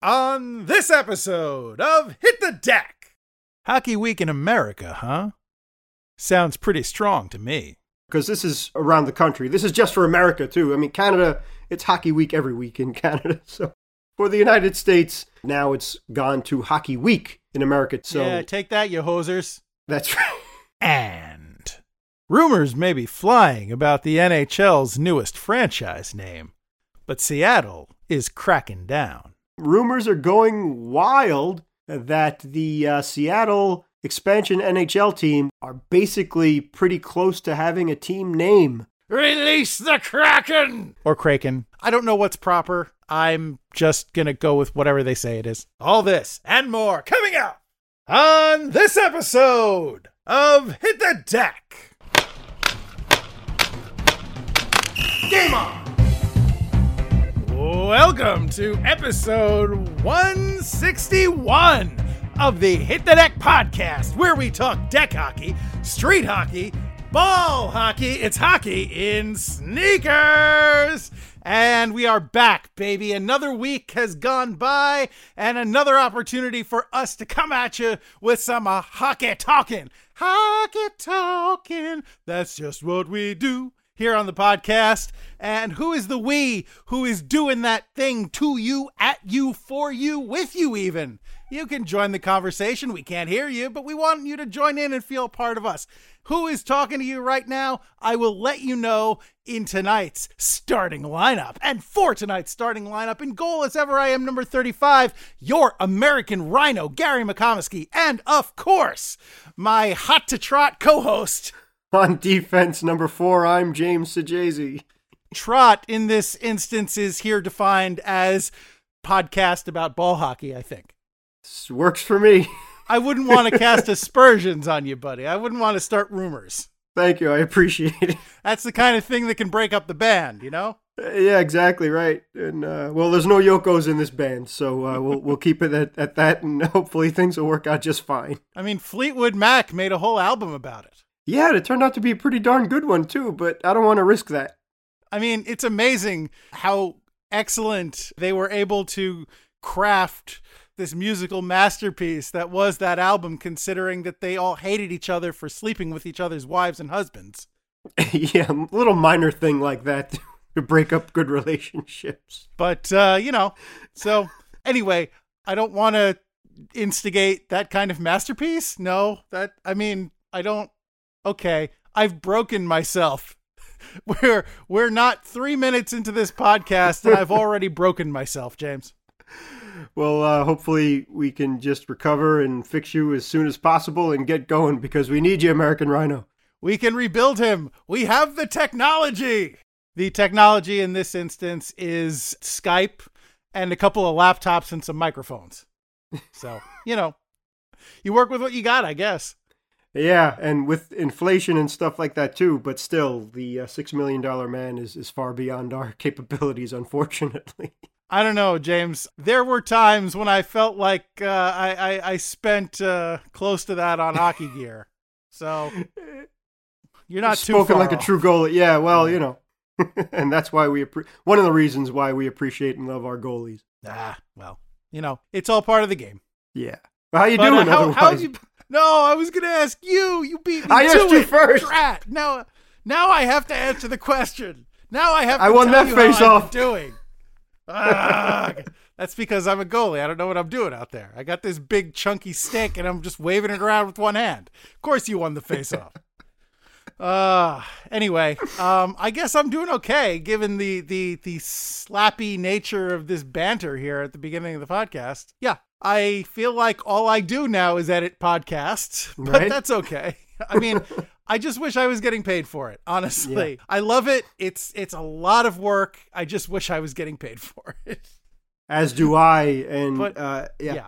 On this episode of Hit the Deck, Hockey Week in America, huh? Sounds pretty strong to me. Because this is around the country. This is just for America, too. I mean, Canada, it's Hockey Week every week in Canada. So for the United States, now it's gone to Hockey Week in America. So yeah, take that, you hosers. that's right. And rumors may be flying about the NHL's newest franchise name, but Seattle is cracking down. Rumors are going wild that the uh, Seattle expansion NHL team are basically pretty close to having a team name. Release the Kraken! Or Kraken. I don't know what's proper. I'm just gonna go with whatever they say it is. All this and more coming out on this episode of Hit the Deck. Game on! Welcome to episode 161 of the Hit the Deck podcast, where we talk deck hockey, street hockey, ball hockey. It's hockey in sneakers. And we are back, baby. Another week has gone by, and another opportunity for us to come at you with some uh, hockey talking. Hockey talking. That's just what we do here on the podcast. And who is the we who is doing that thing to you, at you, for you, with you, even? You can join the conversation. We can't hear you, but we want you to join in and feel part of us. Who is talking to you right now? I will let you know in tonight's starting lineup. And for tonight's starting lineup, in goal as ever, I am number 35, your American Rhino, Gary McComiskey. And of course, my hot to trot co host, On defense, number four, I'm James Sajazi. Trot in this instance is here defined as podcast about ball hockey, I think. This works for me. I wouldn't want to cast aspersions on you, buddy. I wouldn't want to start rumors. Thank you. I appreciate it. That's the kind of thing that can break up the band, you know? Uh, Yeah, exactly right. And uh, well, there's no Yokos in this band, so uh, we'll we'll keep it at, at that, and hopefully things will work out just fine. I mean, Fleetwood Mac made a whole album about it. Yeah, it turned out to be a pretty darn good one too, but I don't want to risk that. I mean, it's amazing how excellent they were able to craft this musical masterpiece that was that album, considering that they all hated each other for sleeping with each other's wives and husbands. yeah, a little minor thing like that to break up good relationships. But, uh, you know, so anyway, I don't want to instigate that kind of masterpiece. No, that, I mean, I don't, okay, I've broken myself. We're, we're not three minutes into this podcast and I've already broken myself, James. Well, uh, hopefully we can just recover and fix you as soon as possible and get going because we need you, American Rhino. We can rebuild him. We have the technology. The technology in this instance is Skype and a couple of laptops and some microphones. So, you know, you work with what you got, I guess. Yeah, and with inflation and stuff like that too, but still, the uh, six million dollar man is, is far beyond our capabilities, unfortunately. I don't know, James. There were times when I felt like uh, I, I I spent uh, close to that on hockey gear. So you're not too spoken like a true goalie. Yeah, well, you know, and that's why we appre- one of the reasons why we appreciate and love our goalies. Ah, well, you know, it's all part of the game. Yeah, but how you But, uh, doing? how, otherwise? how'd you? No, I was gonna ask you. You beat me I to asked you first. Drat. Now, now I have to answer the question. Now I have. To I won tell that face I'm off. Doing. That's because I'm a goalie. I don't know what I'm doing out there. I got this big chunky stick and I'm just waving it around with one hand. Of course, you won the face off. Uh anyway, um I guess I'm doing okay given the the the slappy nature of this banter here at the beginning of the podcast. Yeah, I feel like all I do now is edit podcasts, but Right. that's okay. I mean, I just wish I was getting paid for it. Honestly, I love it. It's it's a lot of work. I just wish I was getting paid for it. As do I, and But- uh, yeah. yeah.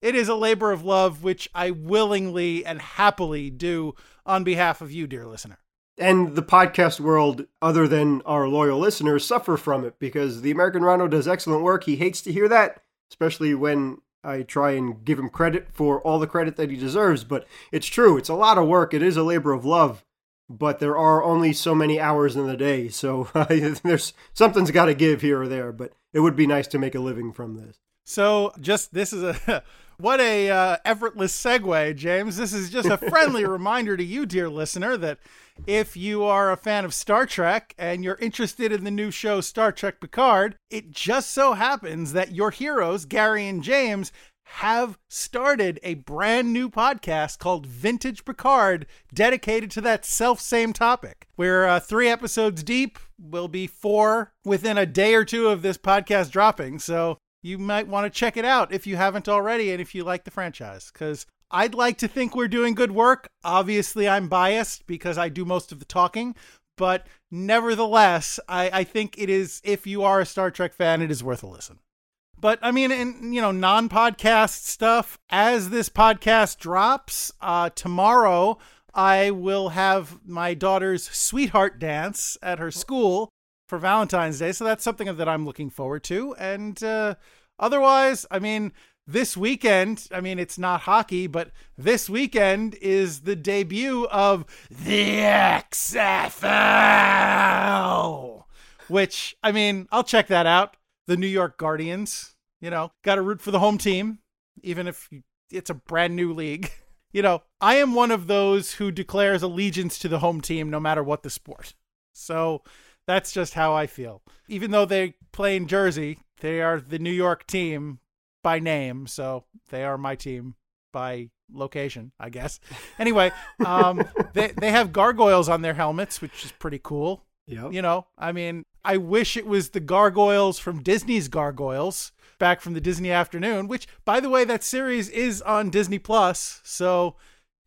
It is a labor of love, which I willingly and happily do on behalf of you, dear listener. and the podcast world, other than our loyal listeners, suffer from it because the American Rhino does excellent work. He hates to hear that, especially when I try and give him credit for all the credit that he deserves. But it's true; it's a lot of work. It is a labor of love. But there are only so many hours in the day, so there's something's got to give here or there. But it would be nice to make a living from this. So, just this is a what a uh, effortless segue, James. This is just a friendly reminder to you, dear listener, that if you are a fan of Star Trek and you're interested in the new show Star Trek Picard, it just so happens that your heroes, Gary and James, have started a brand new podcast called Vintage Picard, dedicated to that self same topic. We're uh, three episodes deep. We'll be four within a day or two of this podcast dropping. So you might want to check it out if you haven't already and if you like the franchise, because I'd like to think we're doing good work. Obviously, I'm biased because I do most of the talking, but nevertheless, I, I think it is, if you are a Star Trek fan, it is worth a listen. But I mean, in you know, non-podcast stuff. As this podcast drops uh, tomorrow, I will have my daughter's sweetheart dance at her school for Valentine's Day, so that's something that I'm looking forward to. And uh, otherwise, I mean, this weekend, I mean, it's not hockey, but this weekend is the debut of the XFL, which I mean, I'll check that out the New York Guardians. You know, got to root for the home team, even if it's a brand new league. You know, I am one of those who declares allegiance to the home team no matter what the sport. So that's just how I feel. Even though they play in Jersey, they are the New York team by name. So they are my team by location, I guess. Anyway, um, they, they have gargoyles on their helmets, which is pretty cool. Yep. You know, I mean, I wish it was the gargoyles from Disney's Gargoyles back from the Disney Afternoon, which, by the way, that series is on Disney Plus. So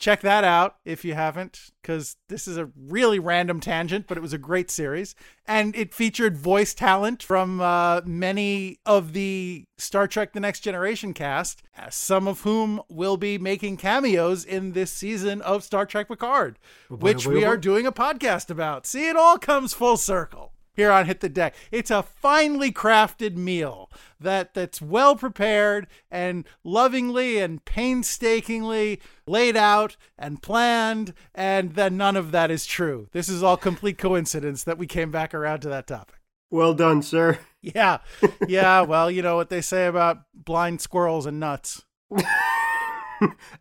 check that out if you haven't, because this is a really random tangent, but it was a great series. And it featured voice talent from uh, many of the Star Trek The Next Generation cast, some of whom will be making cameos in this season of Star Trek Picard, which we are doing a podcast about. See, it all comes full circle here on Hit the Deck. It's a finely crafted meal that that's well prepared and lovingly and painstakingly laid out and planned and then none of that is true. This is all complete coincidence that we came back around to that topic. Well done, sir. Yeah. Yeah, well, you know what they say about blind squirrels and nuts.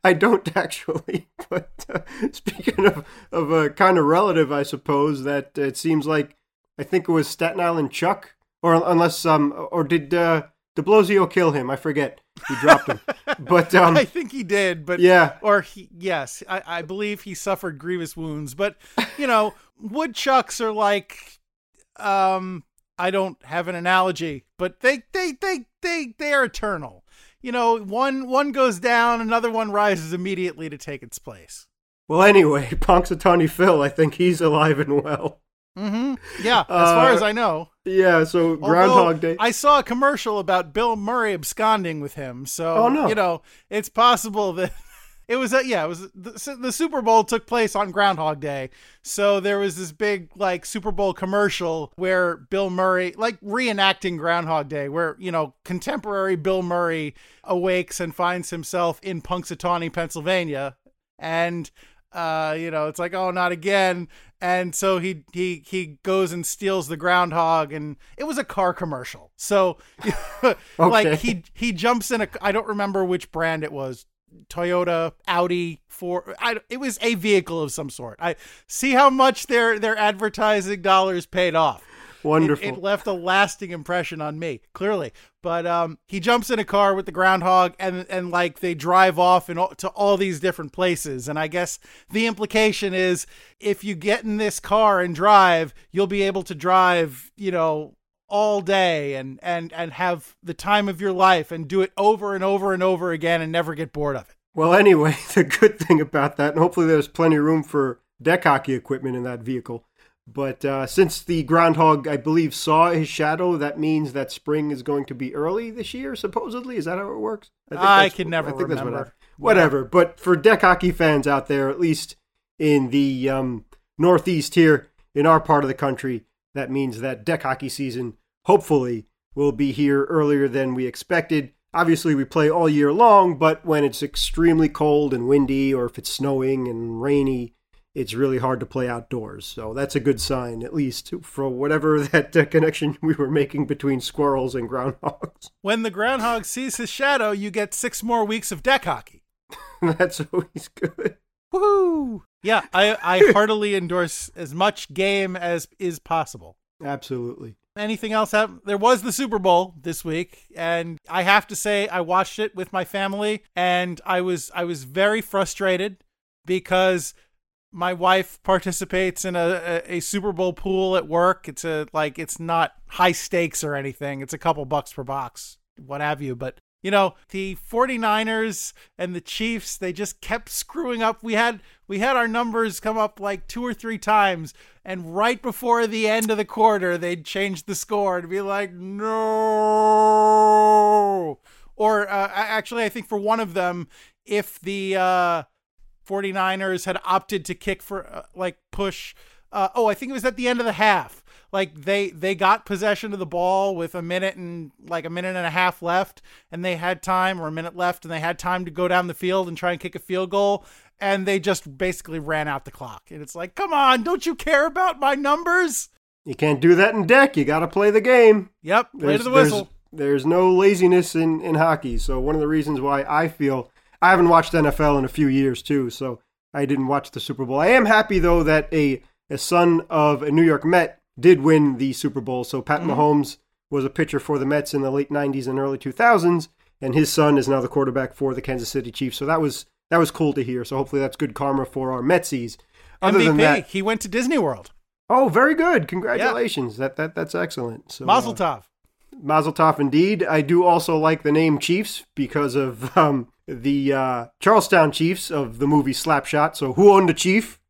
I don't actually, but uh, speaking of of a kind of relative, I suppose that it seems like I think it was Staten Island Chuck, or unless um, or did uh, De Blasio kill him? I forget. He dropped him, but um, I think he did. But yeah, or he yes, I, I believe he suffered grievous wounds. But you know, woodchucks are like, um, I don't have an analogy, but they they they they they are eternal. You know, one one goes down, another one rises immediately to take its place. Well, anyway, Punxsutawney Phil, I think he's alive and well. Mm-hmm. Yeah, as far Uh, as I know. Yeah, so Although, Groundhog Day. I saw a commercial about Bill Murray absconding with him. So, Oh, no. you know, it's possible that it was a, yeah, it was the, the Super Bowl took place on Groundhog Day. So there was this big like Super Bowl commercial where Bill Murray like reenacting Groundhog Day where, you know, contemporary Bill Murray awakes and finds himself in Punxsutawney, Pennsylvania and uh you know it's like oh not again and so he he he goes and steals the groundhog and it was a car commercial. So like he he jumps in a i don't remember which brand it was toyota audi for I, it was a vehicle of some sort. I see how much their their advertising dollars paid off Wonderful. it, it left a lasting impression on me, clearly. But um, he jumps in a car with the groundhog, and and like they drive off in to all these different places. And I guess the implication is, if you get in this car and drive, you'll be able to drive, you know, all day and and and have the time of your life, and do it over and over and over again, and never get bored of it. Well, anyway, the good thing about that, and hopefully there's plenty of room for deck hockey equipment in that vehicle. But uh, since the groundhog, I believe, saw his shadow, that means that spring is going to be early this year. Supposedly, is that how it works? I, that's- can never I think that's what remember. I- whatever. But for deck hockey fans out there, at least in the um, Northeast here, in our part of the country, that means that deck hockey season hopefully will be here earlier than we expected. Obviously, we play all year long, but when it's extremely cold and windy, or if it's snowing and rainy, it's really hard to play outdoors. So that's a good sign, at least for whatever that uh, connection we were making between squirrels and groundhogs. When the groundhog sees his shadow, you get six more weeks of deck hockey. that's always good. Woohoo! Yeah, I, I heartily endorse as much game as is possible. Absolutely. Anything else? Happen? There was the Super Bowl this week, and I have to say I watched it with my family, and I was I was very frustrated because my wife participates in a, a, Super Bowl pool at work. It's a like it's not high stakes or anything. It's a couple bucks per box, what have you. But you know, the 49ers and the Chiefs, they just kept screwing up. We had we had our numbers come up like two or three times, and right before the end of the quarter, they'd change the score and be like, no. Or uh, actually, I think for one of them, if the uh, 49ers had opted to kick for uh, like push. Uh, oh, I think it was at the end of the half. Like they they got possession of the ball with a minute and like a minute and a half left, and they had time or a minute left, and they had time to go down the field and try and kick a field goal, and they just basically ran out the clock. And it's like, come on, don't you care about my numbers? You can't do that in deck. You got to play the game. Yep, play to the whistle. There's, there's no laziness in in hockey. So one of the reasons why I feel I haven't watched NFL in a few years too, so I didn't watch the Super Bowl. I am happy though that a a son of a New York Met did win the Super Bowl. So Pat mm-hmm. Mahomes was a pitcher for the Mets in the late '90s and early 2000s, and his son is now the quarterback for the Kansas City Chiefs. So that was that was cool to hear. So hopefully that's good karma for our Metsies. Other MVP, than that, he went to Disney World. Oh, very good! Congratulations. That that that's excellent. So, Mazel tov. Uh, Mazel tov, indeed. I do also like the name Chiefs because of um, the uh, Charlestown Chiefs of the movie Slapshot. So, who owned a chief?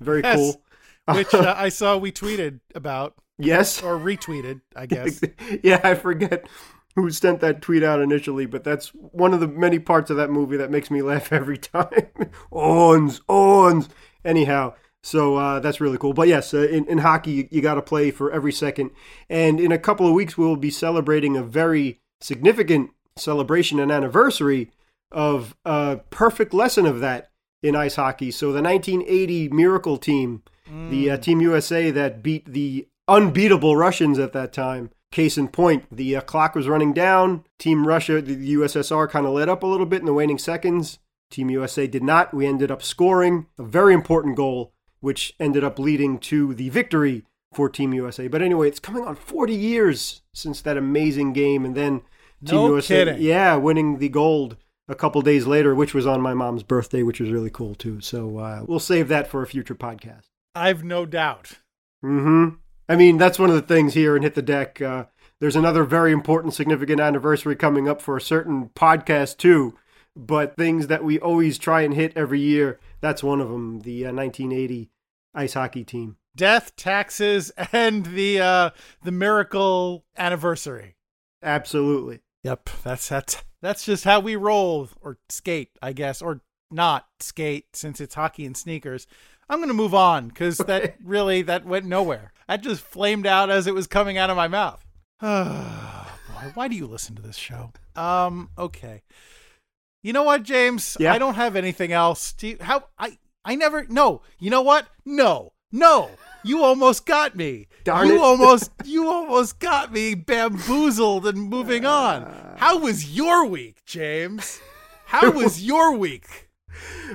Very yes, cool. which uh, I saw we tweeted about. Yes. Or retweeted, I guess. yeah, I forget who sent that tweet out initially, but that's one of the many parts of that movie that makes me laugh every time. owns, owns. Anyhow, so uh, that's really cool. But yes, uh, in, in hockey, you, you got to play for every second. And in a couple of weeks, we'll be celebrating a very significant celebration and anniversary of a perfect lesson of that in ice hockey. So the 1980 Miracle team, mm. the uh, mm. Team USA that beat the unbeatable Russians at that time. Case in point, the uh, clock was running down. Team Russia, the USSR, kind of let up a little bit in the waning seconds. Team USA did not. We ended up scoring a very important goal which ended up leading to the victory for Team USA. But anyway, it's coming on 40 years since that amazing game, and then Team no USA, kidding. yeah, winning the gold a couple days later, which was on my mom's birthday, which was really cool too. So uh, we'll save that for a future podcast. I've no doubt. Hmm. I mean, that's one of the things here in Hit the Deck. Uh, there's another very important, significant anniversary coming up for a certain podcast too. But things that we always try and hit every year that's one of them. The uh, 1980 ice hockey team. Death, taxes, and the uh, the miracle anniversary. Absolutely. Yep. That's that's that's just how we roll or skate, I guess, or not skate since it's hockey and sneakers. I'm going to move on because that really that went nowhere. That just flamed out as it was coming out of my mouth. Oh, boy, why do you listen to this show? Um. Okay. You know what, James? Yeah. I don't have anything else. Do you, how I I never no. You know what? No. No. You almost got me. Darn you it. almost you almost got me bamboozled and moving on. Uh. How was your week, James? How was your week?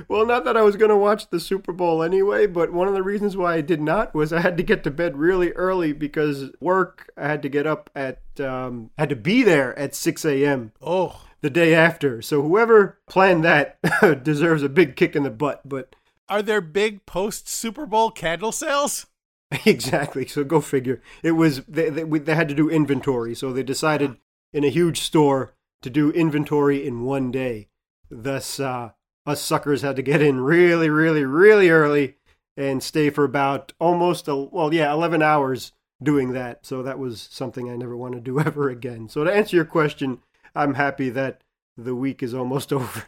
Well, not that I was going to watch the Super Bowl anyway, but one of the reasons why I did not was I had to get to bed really early because work. I had to get up at, um, had to be there at 6 a.m. Oh the day after. So whoever planned that deserves a big kick in the butt. But are there big post Super Bowl candle sales? exactly. So go figure. It was they, they, they had to do inventory, so they decided in a huge store to do inventory in one day. Thus, uh, us suckers had to get in really, really, really early and stay for about almost a, well, yeah, eleven hours doing that. So that was something I never want to do ever again. So to answer your question, I'm happy that the week is almost over.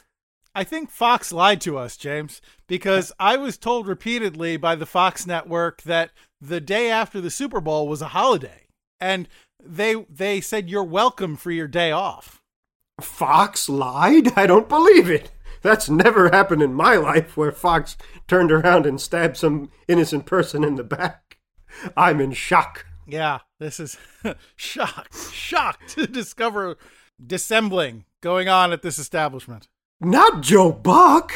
I think Fox lied to us, James, because I was told repeatedly by the Fox network that the day after the Super Bowl was a holiday. And they they said you're welcome for your day off. Fox lied? I don't believe it. That's never happened in my life where Fox turned around and stabbed some innocent person in the back. I'm in shock. Yeah, this is shocked, shocked to discover dissembling going on at this establishment. Not Joe Buck.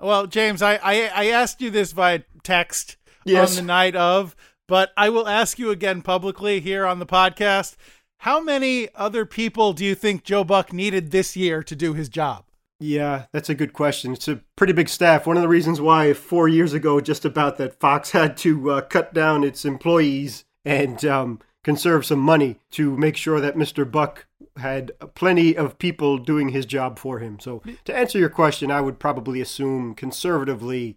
Well, James, I, I, I asked you this via text Yes. on the night of, but I will ask you again publicly here on the podcast. How many other people do you think Joe Buck needed this year to do his job? Yeah, that's a good question. It's a pretty big staff. One of the reasons why four years ago, just about that Fox had to uh, cut down its employees and um, conserve some money to make sure that Mr. Buck had plenty of people doing his job for him. So, to answer your question, I would probably assume conservatively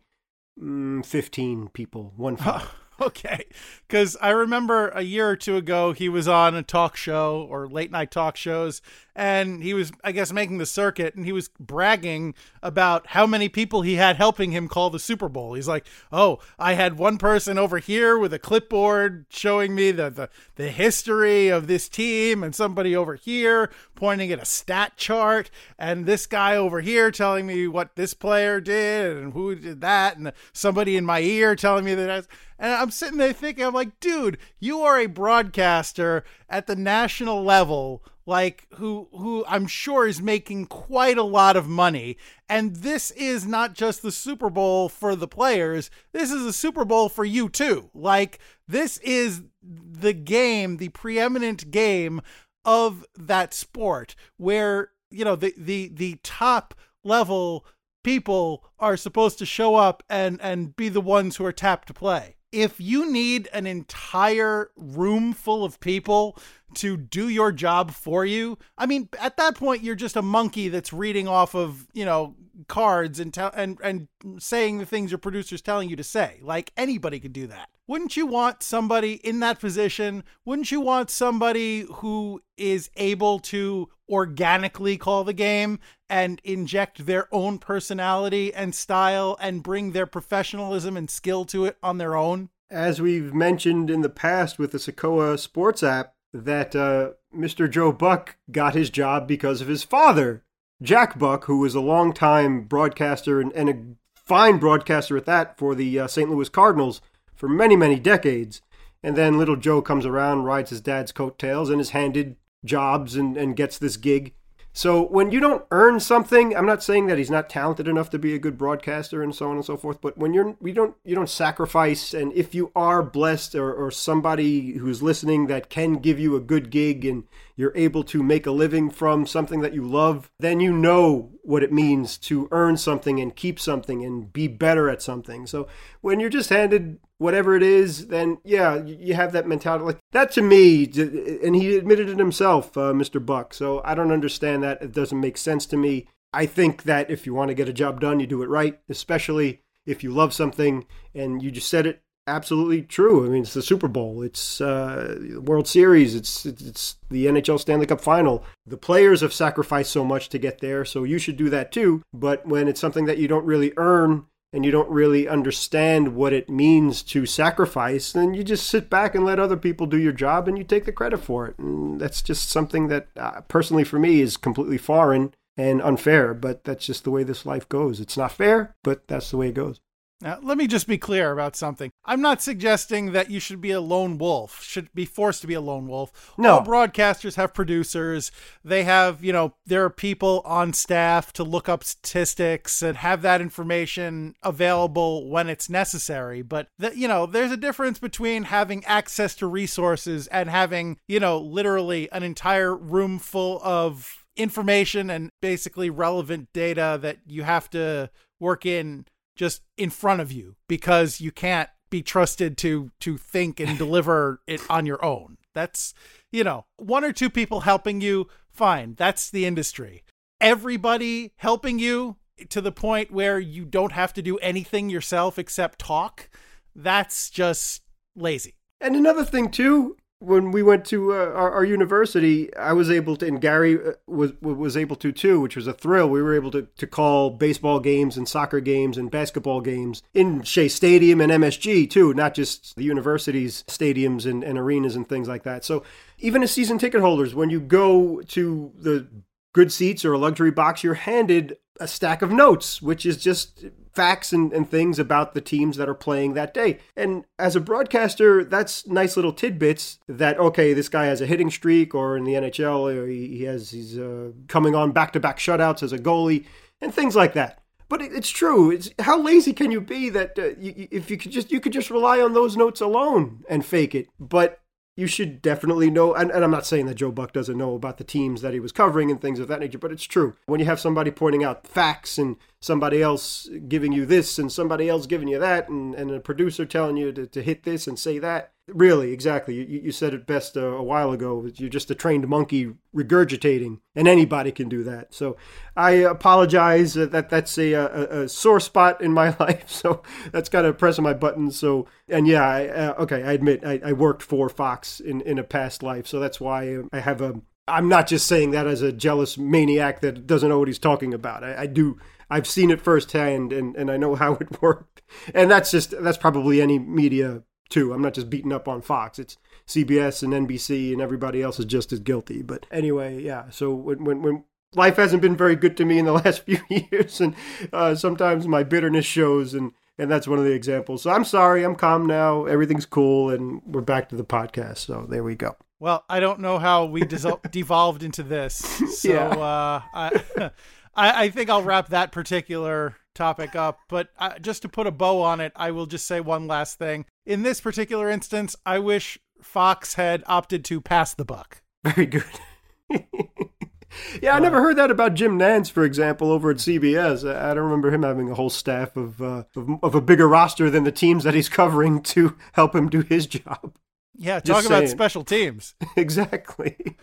mm, 15 people, one five. Okay. Because I remember a year or two ago, he was on a talk show or late night talk shows, and he was, I guess, making the circuit, and he was bragging about how many people he had helping him call the Super Bowl. He's like, Oh, I had one person over here with a clipboard showing me the, the, the history of this team, and somebody over here pointing at a stat chart, and this guy over here telling me what this player did and who did that, and somebody in my ear telling me that. That's, and I'm sitting there thinking, I'm like, dude, you are a broadcaster at the national level, like who who I'm sure is making quite a lot of money. And this is not just the Super Bowl for the players. This is a Super Bowl for you too. Like this is the game, the preeminent game of that sport where, you know, the the the top level people are supposed to show up and and be the ones who are tapped to play if you need an entire room full of people to do your job for you, I mean, at that point, you're just a monkey that's reading off of, you know, cards and tell and and saying the things your producer's telling you to say. Like anybody could do that. Wouldn't you want somebody in that position? Wouldn't you want somebody who is able to organically call the game and inject their own personality and style and bring their professionalism and skill to it on their own? As we've mentioned in the past with the Sokoa Sports app, that uh, Mr. Joe Buck got his job because of his father, Jack Buck, who was a longtime broadcaster and, and a fine broadcaster at that for the uh, St. Louis Cardinals for many, many decades. And then little Joe comes around, rides his dad's coattails, and is handed jobs and, and gets this gig. So when you don't earn something, I'm not saying that he's not talented enough to be a good broadcaster and so on and so forth, but when you're we don't you don't sacrifice and if you are blessed or, or somebody who's listening that can give you a good gig and you're able to make a living from something that you love, then you know what it means to earn something and keep something and be better at something. So when you're just handed whatever it is, then yeah, you have that mentality. Like that to me, and he admitted it himself, uh, Mr. Buck. So I don't understand that. It doesn't make sense to me. I think that if you want to get a job done, you do it right, especially if you love something and you just said it absolutely true. I mean, it's the Super Bowl, it's uh, World Series, it's it's the NHL Stanley Cup Final. The players have sacrificed so much to get there, so you should do that too. But when it's something that you don't really earn and you don't really understand what it means to sacrifice, then you just sit back and let other people do your job and you take the credit for it. And that's just something that, uh, personally, for me, is completely foreign and unfair. But that's just the way this life goes. It's not fair, but that's the way it goes. Now, let me just be clear about something. I'm not suggesting that you should be a lone wolf, should be forced to be a lone wolf. No. All broadcasters have producers. They have, you know, there are people on staff to look up statistics and have that information available when it's necessary. But, the, you know, there's a difference between having access to resources and having, you know, literally an entire room full of information and basically relevant data that you have to work in just in front of you because you can't be trusted to to think and deliver it on your own. That's, you know, one or two people helping you, fine. That's the industry. Everybody helping you to the point where you don't have to do anything yourself except talk, that's just lazy. And another thing too, when we went to uh, our, our, university, I was able to, and Gary uh, was was able to too, which was a thrill. We were able to, to call baseball games and soccer games and basketball games in Shea Stadium and MSG too, not just the university's stadiums and, and arenas and things like that. So even as season ticket holders, when you go to the good seats or a luxury box, you're handed a stack of notes, which is just facts and, and things about the teams that are playing that day. And as a broadcaster, that's nice little tidbits that, okay, this guy has a hitting streak, or in the NHL, he, he has he's uh, coming on back to back shutouts as a goalie, and things like that. But it, it's true. It's how lazy can you be that uh, you, if you could just you could just rely on those notes alone and fake it. But you should definitely know. And, and, I'm not saying that Joe Buck doesn't know about the teams that he was covering and things of that nature, but it's true. When you have somebody pointing out facts and somebody else giving you this and somebody else giving you that, and, and a producer telling you to, to hit this and say that, Really, exactly. You, you said it best a, a, while ago. You're just a trained monkey regurgitating, and anybody can do that. So I apologize that that's a, a, a sore spot in my life. So that's kind of pressing my buttons. So, and yeah, I, uh, okay, I admit I, I worked for Fox in, in a past life. So that's why I have a. I'm not just saying that as a jealous maniac that doesn't know what he's talking about. I, I do. I've seen it firsthand, and, and I know how it worked. And that's just that's probably any media too. I'm not just beating up on Fox. It's CBS and NBC and everybody else is just as guilty. But anyway, yeah. So when when, when life hasn't been very good to me in the last few years, and uh, sometimes my bitterness shows, and and that's one of the examples. So I'm sorry. I'm calm now. Everything's cool, and we're back to the podcast. So there we go. Well, I don't know how we devolved into this. So yeah. uh, I, I I think I'll wrap that particular topic up. But uh, just to put a bow on it, I will just say one last thing. In this particular instance, I wish Fox had opted to pass the buck. Very good. yeah, I never heard that about Jim Nantz, for example, over at CBS. I don't remember him having a whole staff of, uh, of, of a bigger roster than the teams that he's covering to help him do his job. Yeah, talk about special teams. exactly.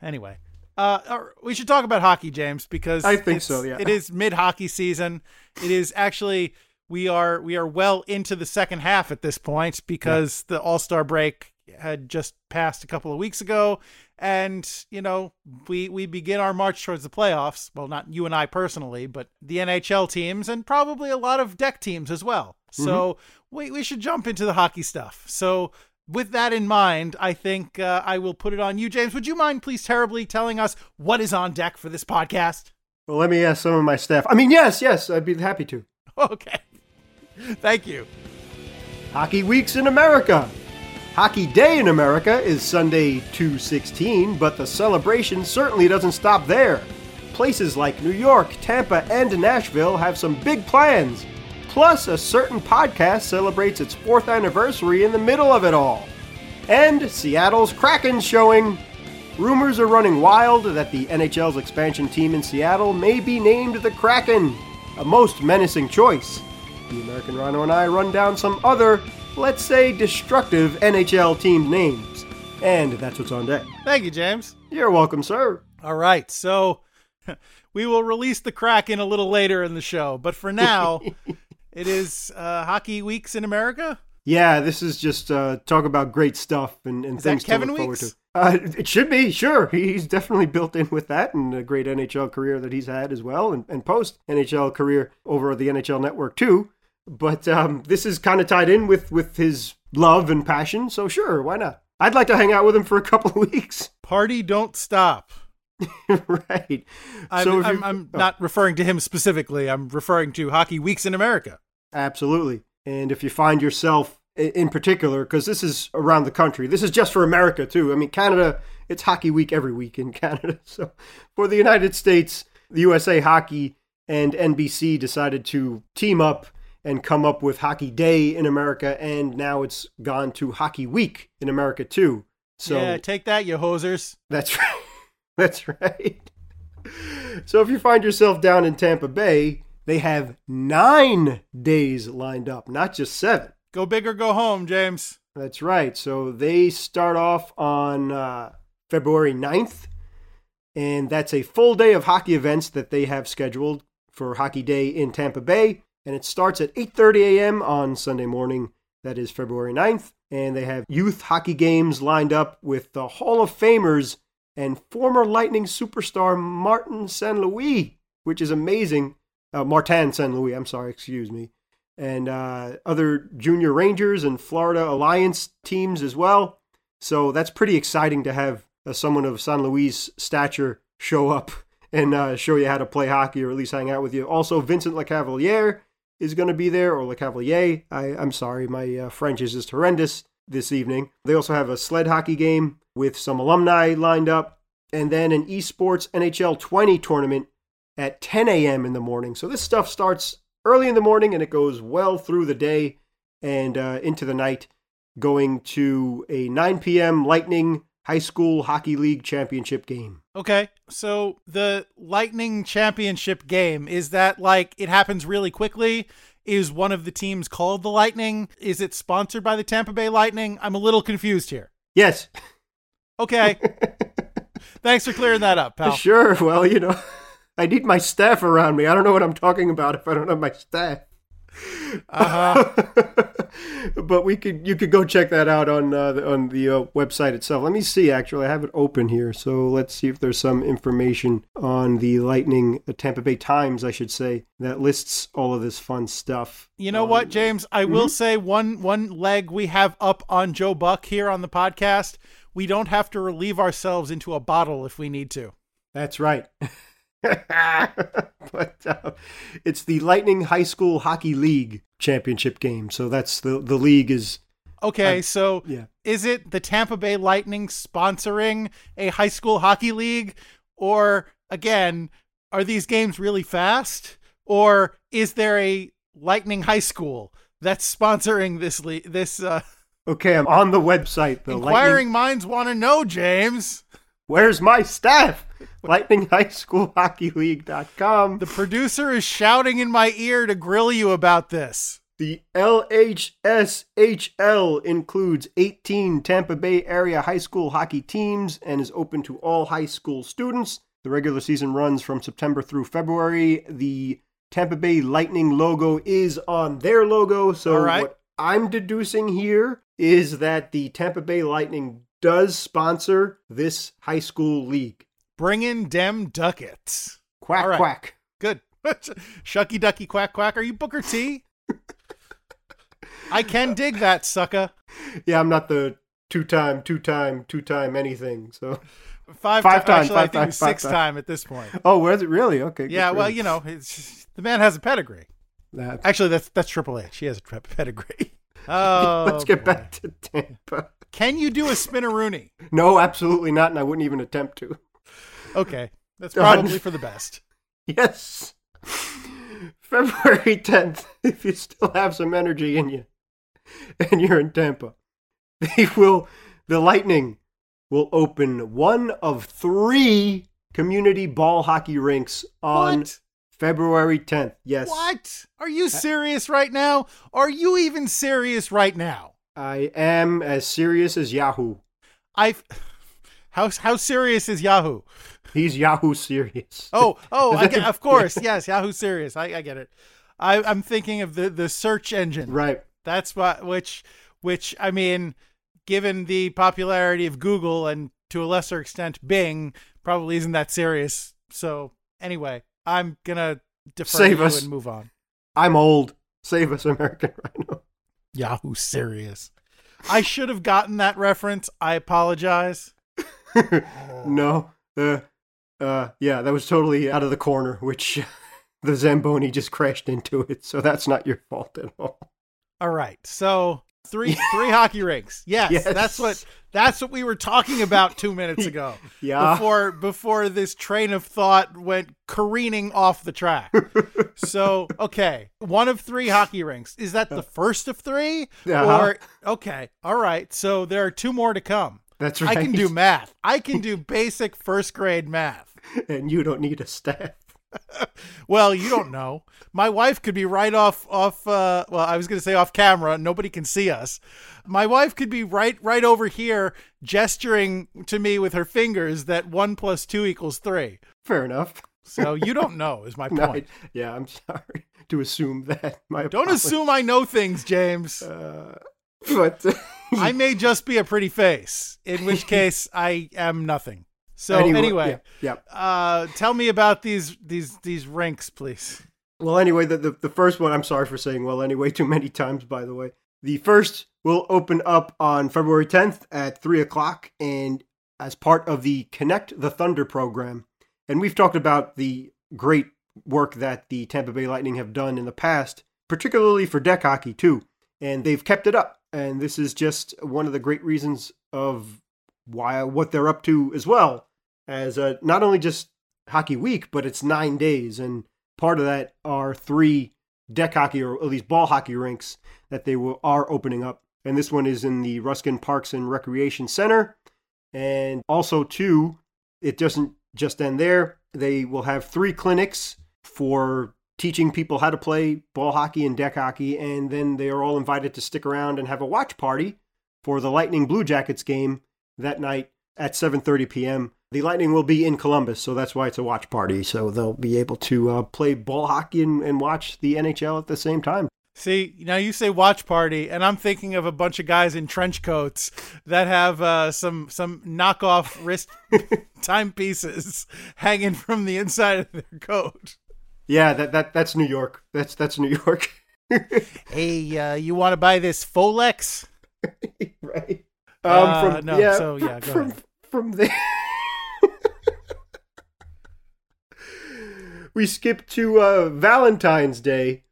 Anyway, uh, we should talk about hockey, James, because I think so. Yeah, it is mid hockey season. It is actually we are we are well into the second half at this point because yeah. the All Star break had just passed a couple of weeks ago, and you know we we begin our march towards the playoffs. Well, not you and I personally, but the NHL teams and probably a lot of deck teams as well. Mm-hmm. So we we should jump into the hockey stuff. So with that in mind, I think uh, I will put it on you, James. Would you mind, please, terribly telling us what is on deck for this podcast? Well, let me ask some of my staff. I mean, yes, yes, I'd be happy to. Okay. Thank you. Hockey Weeks in America. Hockey Day in America is Sunday, 216, but the celebration certainly doesn't stop there. Places like New York, Tampa, and Nashville have some big plans Plus, a certain podcast celebrates its fourth anniversary in the middle of it all. And Seattle's Kraken showing. Rumors are running wild that the NHL's expansion team in Seattle may be named the Kraken, a most menacing choice. The American Rhino and I run down some other, let's say, destructive NHL team names. And that's what's on deck. Thank you, James. You're welcome, sir. All right, so we will release the Kraken a little later in the show, but for now, It is uh, Hockey Weeks in America. Yeah, this is just uh, talk about great stuff and, and things to look forward to. Uh, it should be, sure. He's definitely built in with that and a great NHL career that he's had as well, and, and post NHL career over the NHL Network too. But um, this is kind of tied in with with his love and passion, so sure, why not? I'd like to hang out with him for a couple of weeks. Party don't stop. right. I'm, so I'm, I'm oh. not referring to him specifically. I'm referring to Hockey Weeks in America. Absolutely. And if you find yourself in particular, because this is around the country, this is just for America too. I mean, Canada, it's Hockey Week every week in Canada. So for the United States, the USA Hockey and NBC decided to team up and come up with Hockey Day in America, and now it's gone to Hockey Week in America too. So yeah, take that, you hosers. That's right. That's right. So if you find yourself down in Tampa Bay, they have nine days lined up, not just seven. Go big or go home, James. That's right. So they start off on uh, February 9th, and that's a full day of hockey events that they have scheduled for Hockey Day in Tampa Bay, and it starts at 8:30 a.m. on Sunday morning. That is February 9th, and they have youth hockey games lined up with the Hall of Famers and former Lightning superstar Martin St. Louis, which is amazing. Uh, Martin St. Louis, I'm sorry, excuse me. And uh, other junior Rangers and Florida Alliance teams as well. So that's pretty exciting to have uh, someone of St. Louis' stature show up and uh, show you how to play hockey or at least hang out with you. Also, Vincent Lecavalier is going to be there, or Lecavalier. I, I'm sorry, my uh, French is just horrendous this evening. They also have a sled hockey game with some alumni lined up, and then an esports NHL 20 tournament at 10 a.m. in the morning. So this stuff starts early in the morning and it goes well through the day and uh, into the night, going to a 9 p.m. Lightning High School Hockey League Championship game. Okay, so the Lightning Championship game is that like it happens really quickly? Is one of the teams called the Lightning? Is it sponsored by the Tampa Bay Lightning? I'm a little confused here. Yes. Okay. Thanks for clearing that up, pal. Sure. Well, you know, I need my staff around me. I don't know what I'm talking about if I don't have my staff. Uh-huh. but we could you could go check that out on uh, the, on the uh, website itself. Let me see. Actually, I have it open here, so let's see if there's some information on the Lightning the Tampa Bay Times, I should say, that lists all of this fun stuff. You know what, James? I will say one one leg we have up on Joe Buck here on the podcast. We don't have to relieve ourselves into a bottle if we need to. That's right. but uh, it's the Lightning High School Hockey League championship game. So that's the the league is Okay, Uh, so yeah. is it the Tampa Bay Lightning sponsoring a high school hockey league? Or again, are these games really fast? Or is there a Lightning High School that's sponsoring this le- this uh okay. I'm on the website. The inquiring Lightning. minds want to know, James. Where's my staff? Lightning High School Hockey League.com. The producer is shouting in my ear to grill you about this. The LHSHL includes 18 Tampa Bay area high school hockey teams and is open to all high school students. The regular season runs from September through February. The Tampa Bay Lightning logo is on their logo. So, right. what I'm deducing here is that the Tampa Bay Lightning does sponsor this high school league. Bring in dem ducats. Quack, right. quack. Good. Shucky ducky quack quack. Are you Booker T? I can dig that, sucker. Yeah, I'm not the two time, two time, two time anything. So, Five, Five ti- times, Actually, I think times, five six times. time at this point. oh, where's it really? Okay. Yeah, well, you know, it's, the man has a pedigree. That- Actually, that's that's Triple H. He has a tre- pedigree. Oh, Let's get boy. back to Tampa. Can you do a spinneroonie? No, absolutely not, and I wouldn't even attempt to. Okay, that's Done. probably for the best. Yes. February 10th, if you still have some energy in you and you're in Tampa, they will, the Lightning will open one of three community ball hockey rinks on What? February 10th. Yes. What? Are you uh, serious right now? Are you even serious right now? I am as serious as Yahoo. I. How how serious is Yahoo? He's Yahoo serious. Oh, oh, I get, of course, yes, Yahoo Serious. I, I get it. I, I'm thinking of the the search engine. Right. That's what which which I mean, given the popularity of Google and to a lesser extent Bing, probably isn't that serious. So anyway, I'm gonna defer Save to you us. and move on. I'm old. Save us, American Rhino. Yahoo Serious. I should have gotten that reference. I apologize. no. Uh, uh, yeah, that was totally out of the corner, which the Zamboni just crashed into it. So that's not your fault at all. All right. So three three hockey rinks. Yes, Yes. that's what that's what we were talking about two minutes ago. Yeah. Before before this train of thought went careening off the track. so okay, one of three hockey rinks. Is that the first of 3 Uh-huh. Or okay, all right. So there are two more to come. That's right. I can do math. I can do basic first grade math. and you don't need a staff. Well, you don't know. My wife could be right off off uh well, I was going to say off camera. Nobody can see us. My wife could be right right over here gesturing to me with her fingers that 1 plus 2 equals 3. Fair enough. So you don't know is my No, point. I- yeah, I'm sorry to assume that. My Don't apologies. assume I know things, James. Uh, but I may just be a pretty face, in which case I am nothing. So anyway, yeah, yeah. uh tell me about these these these rinks, please. Well, anyway, the, the, the first one, I'm sorry for saying well anyway too many times, by the way. The first will open up on February 10th at 3 o'clock, and as part of the Connect the Thunder program. And we've talked about the great work that the Tampa Bay Lightning have done in the past, particularly for deck hockey, too. And they've kept it up. And this is just one of the great reasons of why what they're up to as well as uh, not only just hockey week, but it's nine days. And part of that are three deck hockey or at least ball hockey rinks that they will, are opening up. And this one is in the Ruskin Parks and Recreation Center. And also, too, it doesn't just end there. They will have three clinics for teaching people how to play ball hockey and deck hockey. And then they are all invited to stick around and have a watch party for the Lightning Blue Jackets game that night at 7:30 p.m. The Lightning will be in Columbus, so that's why it's a watch party. So they'll be able to uh, play ball hockey and, and watch the NHL at the same time. See, now you say watch party, and I'm thinking of a bunch of guys in trench coats that have uh, some some knockoff wrist timepieces hanging from the inside of their coat. Yeah, that, that that's New York. That's that's New York. hey, uh, you want to buy this Folex? right. Um, uh, from, no, yeah, so yeah, go from, ahead. From there. we skip to uh, Valentine's Day.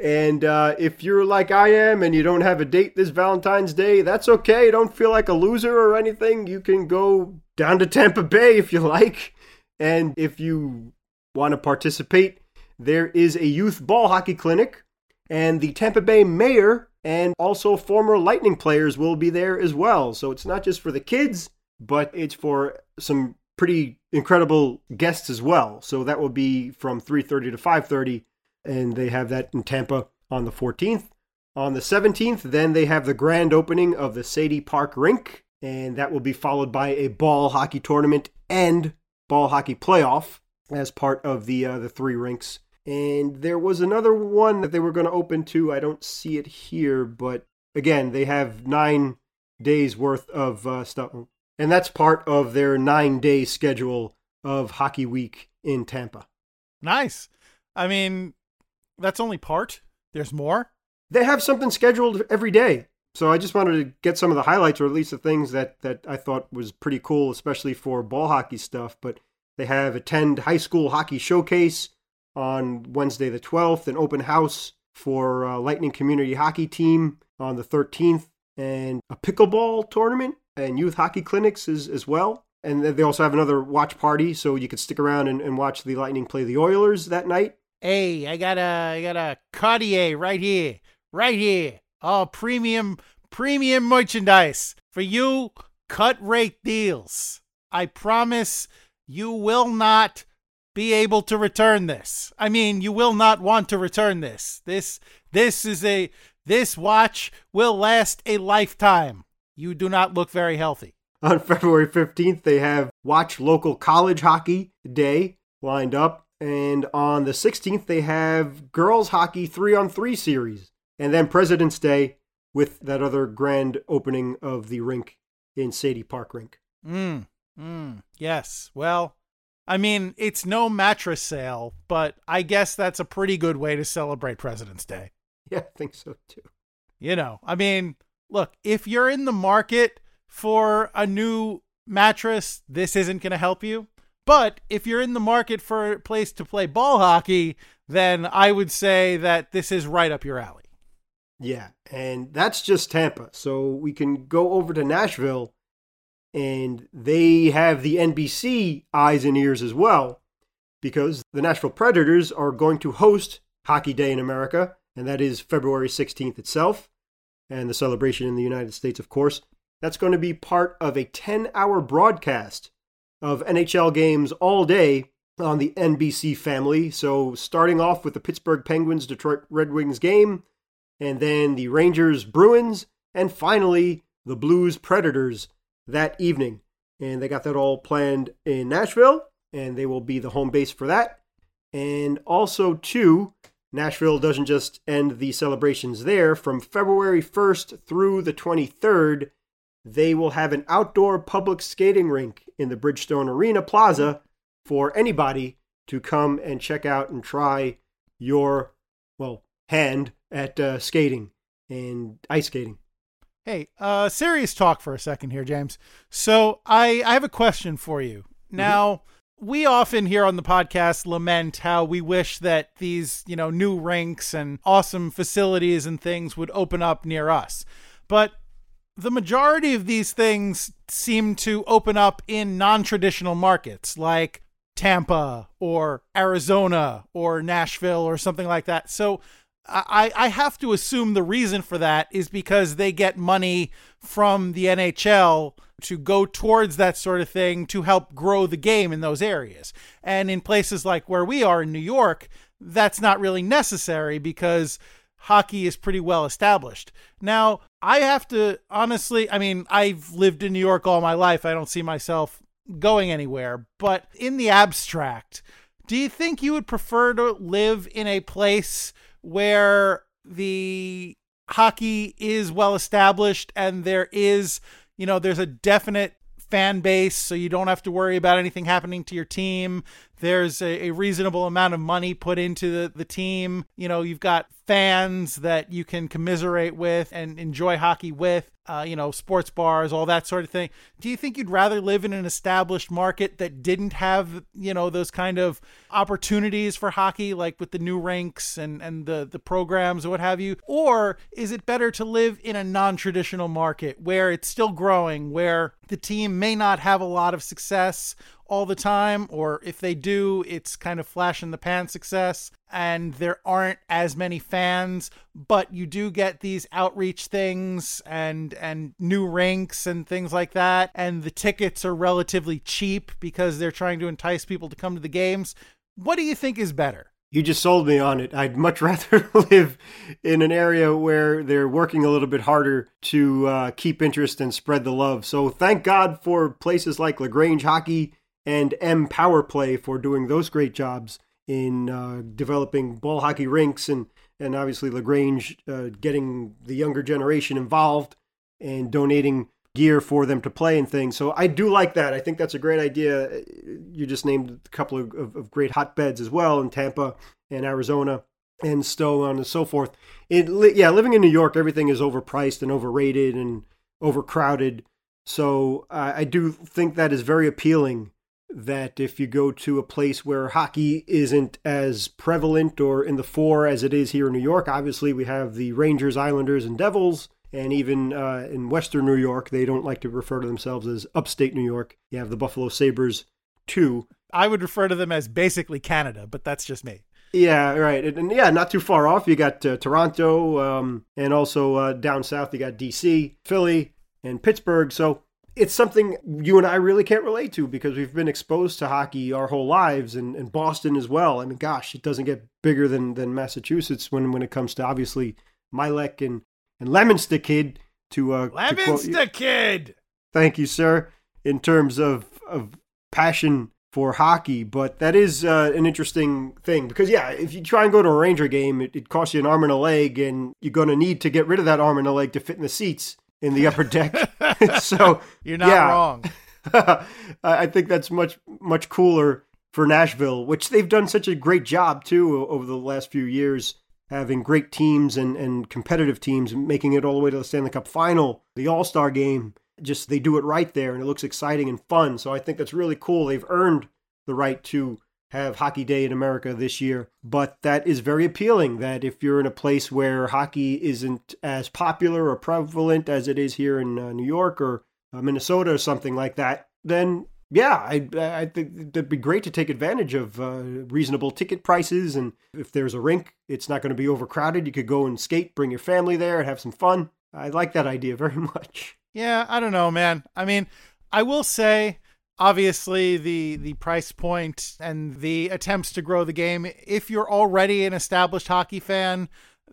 And uh, if you're like I am and you don't have a date this Valentine's Day, that's okay. Don't feel like a loser or anything. You can go down to Tampa Bay if you like. And if you want to participate, there is a youth ball hockey clinic. And the Tampa Bay mayor and also former Lightning players will be there as well. So it's not just for the kids, but it's for some pretty incredible guests as well. So that will be from 3:30 to 5:30 and they have that in Tampa on the 14th. On the 17th, then they have the grand opening of the Sadie Park Rink, and that will be followed by a ball hockey tournament and ball hockey playoff as part of the uh, the three rinks. And there was another one that they were going to open to. I don't see it here, but again, they have nine days worth of uh, stuff, and that's part of their nine day schedule of Hockey Week in Tampa. Nice. I mean, that's only part. There's more. They have something scheduled every day. So I just wanted to get some of the highlights, or at least the things that that I thought was pretty cool, especially for ball hockey stuff. But they have attend high school hockey showcase on Wednesday the 12th, an open house for uh, Lightning Community Hockey Team on the 13th, and a pickleball tournament and youth hockey clinics as, as well. And they also have another watch party, so you could stick around and, and watch the Lightning play the Oilers that night. Hey, I got a I got a Cartier right here, right here. All premium premium merchandise for you. Cut rate deals. I promise you will not be able to return this. I mean, you will not want to return this. This this is a this watch will last a lifetime. You do not look very healthy. On February 15th, they have Watch Local College Hockey Day lined up. And on the 16th, they have girls hockey three on three series. And then President's Day with that other grand opening of the rink in Sadie Park Rink. Mm, mm, yes. Well, I mean, it's no mattress sale, but I guess that's a pretty good way to celebrate President's Day. Yeah, I think so too. You know, I mean, look, if you're in the market for a new mattress, this isn't going to help you. But if you're in the market for a place to play ball hockey, then I would say that this is right up your alley. Yeah, and that's just Tampa. So we can go over to Nashville, and they have the NBC eyes and ears as well, because the Nashville Predators are going to host Hockey Day in America, and that is February 16th itself, and the celebration in the United States, of course. That's going to be part of a 10 hour broadcast of NHL games all day on the NBC family. So, starting off with the Pittsburgh Penguins Detroit Red Wings game, and then the Rangers Bruins, and finally the Blues Predators that evening. And they got that all planned in Nashville, and they will be the home base for that. And also, too, Nashville doesn't just end the celebrations there. From February 1st through the 23rd, they will have an outdoor public skating rink in the Bridgestone Arena Plaza for anybody to come and check out and try your, well, hand at uh, skating and ice skating. Hey, uh, serious talk for a second here, James. So I, I have a question for you. Mm-hmm. Now, mm-hmm. we often here on the podcast lament how we wish that these, you know, new rinks and awesome facilities and things would open up near us. But the majority of these things seem to open up in non traditional markets like Tampa or Arizona or Nashville or something like that. So I, I have to assume the reason for that is because they get money from the NHL to go towards that sort of thing to help grow the game in those areas. And in places like where we are in New York, that's not really necessary because hockey is pretty well established. Now, I have to honestly, I mean, I've lived in New York all my life. I don't see myself going anywhere, but in the abstract, do you think you would prefer to live in a place where the hockey is well established and there is, you know, there's a definite fan base, so you don't have to worry about anything happening to your team. There's a, a, reasonable amount of money put into the, the team. You know, you've got fans that you can commiserate with and enjoy hockey with uh, you know, sports bars, all that sort of thing. Do you think you'd rather live in an established market that didn't have, you know, those kind of opportunities for hockey, like with the new rinks and, and the, the programs or what have you? Or is it better to live in a non traditional market where it's still growing, where the team may not have a lot of success all the time, or if they do, it's kind of flash in the pan success, and there aren't as many fans, but you do get these outreach things and and new rinks and things like that, and the tickets are relatively cheap because they're trying to entice people to come to the games. What do you think is better? You just sold me on it. I'd much rather live in an area where they're working a little bit harder to uh, keep interest and spread the love. So thank God for places like LaGrange Hockey and M Power Play for doing those great jobs in uh, developing ball hockey rinks and and obviously Lagrange uh, getting the younger generation involved and donating gear for them to play and things. So I do like that. I think that's a great idea. You just named a couple of, of, of great hotbeds as well in Tampa and Arizona and so on and so forth. It, yeah, living in New York, everything is overpriced and overrated and overcrowded. So I do think that is very appealing that if you go to a place where hockey isn't as prevalent or in the fore as it is here in New York, obviously we have the Rangers, Islanders, and Devils. And even uh, in Western New York, they don't like to refer to themselves as upstate New York. You have the Buffalo Sabres, too. I would refer to them as basically Canada, but that's just me. Yeah, right. And, and yeah, not too far off. You got uh, Toronto, um, and also uh, down south, you got DC, Philly, and Pittsburgh. So it's something you and I really can't relate to because we've been exposed to hockey our whole lives and, and Boston as well. I mean, gosh, it doesn't get bigger than, than Massachusetts when, when it comes to obviously Mylec and, and Leominster Kid to uh Leominster Kid. Thank you, sir. In terms of of passion for hockey, but that is uh, an interesting thing because yeah, if you try and go to a Ranger game, it, it costs you an arm and a leg, and you're going to need to get rid of that arm and a leg to fit in the seats in the upper deck. so you're not yeah. wrong. I think that's much much cooler for Nashville, which they've done such a great job too over the last few years, having great teams and, and competitive teams, making it all the way to the Stanley Cup final, the All Star game. Just they do it right there, and it looks exciting and fun. So I think that's really cool. They've earned the right to have Hockey Day in America this year, but that is very appealing. That if you're in a place where hockey isn't as popular or prevalent as it is here in uh, New York or uh, Minnesota or something like that, then yeah, I, I think that'd be great to take advantage of uh, reasonable ticket prices. And if there's a rink, it's not going to be overcrowded. You could go and skate, bring your family there, and have some fun. I like that idea very much. Yeah, I don't know, man. I mean, I will say obviously the the price point and the attempts to grow the game if you're already an established hockey fan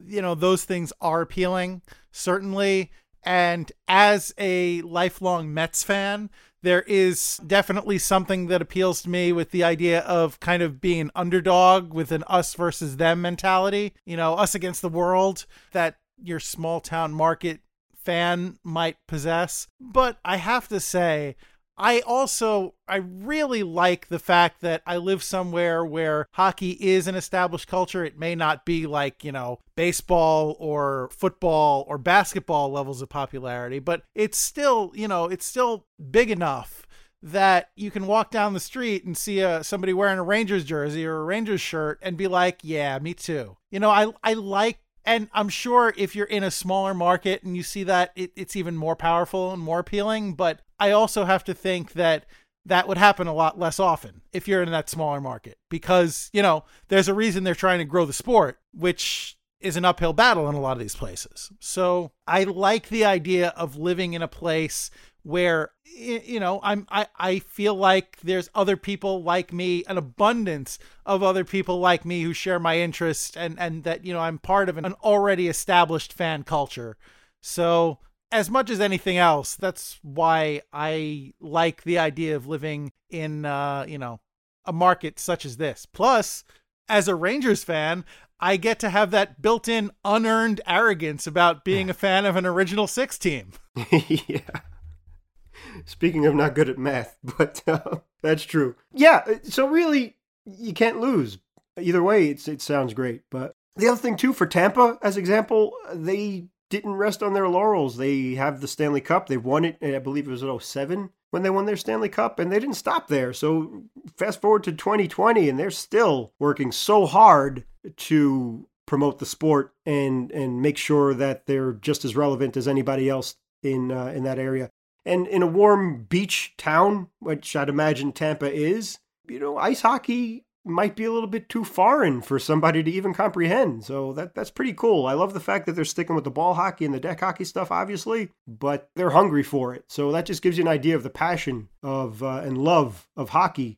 you know those things are appealing certainly. And as a lifelong Mets fan there is definitely something that appeals to me with the idea of kind of being an underdog with an us versus them mentality. You know us against the world that your small town market fan might possess. But i have to say I also I really like the fact that I live somewhere where hockey is an established culture. It may not be like, you know, baseball or football or basketball levels of popularity, but it's still, you know, it's still big enough that you can walk down the street and see a, somebody wearing a Rangers jersey or a Rangers shirt and be like, yeah, me too. You know, I, I like, and I'm sure if you're in a smaller market and you see that, it, it's even more powerful and more appealing. But I also have to think that that would happen a lot less often if you're in that smaller market because, you know, there's a reason they're trying to grow the sport, which is an uphill battle in a lot of these places. So I like the idea of living in a place where you know i'm I, I feel like there's other people like me an abundance of other people like me who share my interest and and that you know i'm part of an already established fan culture so as much as anything else that's why i like the idea of living in uh you know a market such as this plus as a rangers fan I get to have that built in unearned arrogance about being a fan of an original six team. yeah. Speaking of not good at math, but uh, that's true. Yeah, uh, so really, you can't lose. Either way, it's, it sounds great. But the other thing, too, for Tampa, as example, they didn't rest on their laurels. They have the Stanley Cup. They won it, I believe it was at 07 when they won their Stanley Cup, and they didn't stop there. So fast forward to 2020, and they're still working so hard to promote the sport and and make sure that they're just as relevant as anybody else in uh, in that area. And in a warm beach town, which I'd imagine Tampa is, you know, ice hockey might be a little bit too foreign for somebody to even comprehend. So that that's pretty cool. I love the fact that they're sticking with the ball hockey and the deck hockey stuff, obviously, but they're hungry for it. So that just gives you an idea of the passion of uh, and love of hockey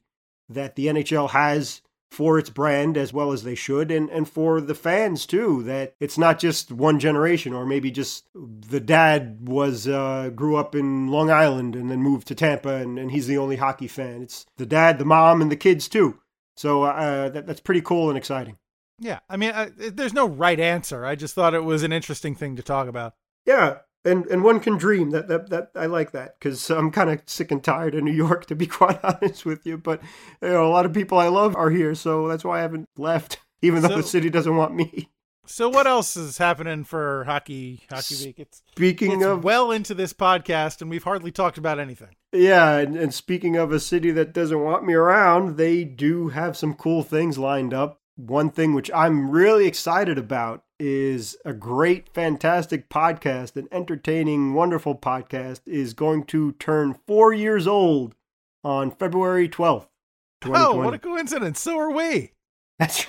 that the NHL has for its brand as well as they should and and for the fans too that it's not just one generation or maybe just the dad was uh, grew up in Long Island and then moved to Tampa and, and he's the only hockey fan. It's the dad the mom and the kids too. So uh, that, that's pretty cool and exciting. Yeah I mean uh, there's no right answer. I just thought it was an interesting thing to talk about. Yeah and and one can dream that that, that I like that because I'm kind of sick and tired of New York to be quite honest with you. But you know, a lot of people I love are here, so that's why I haven't left, even though so, the city doesn't want me. So what else is happening for hockey hockey week? It's speaking it's of well into this podcast, and we've hardly talked about anything. Yeah, and, and speaking of a city that doesn't want me around, they do have some cool things lined up. One thing which I'm really excited about is a great, fantastic podcast, an entertaining, wonderful podcast, is going to turn four years old on February 12th. Oh, what a coincidence. So are we. That's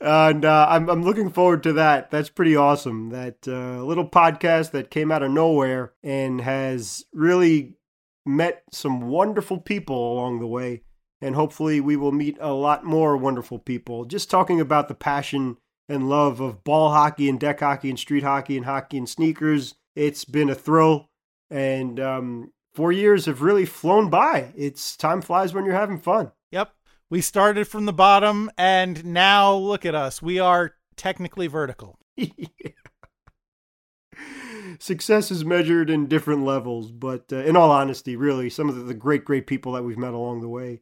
and uh, I'm I'm looking forward to that. That's pretty awesome. That uh, little podcast that came out of nowhere and has really met some wonderful people along the way, and hopefully we will meet a lot more wonderful people. Just talking about the passion and love of ball hockey and deck hockey and street hockey and hockey and sneakers. It's been a thrill, and um, four years have really flown by. It's time flies when you're having fun. Yep. We started from the bottom, and now look at us. We are technically vertical. Success is measured in different levels, but uh, in all honesty, really, some of the great, great people that we've met along the way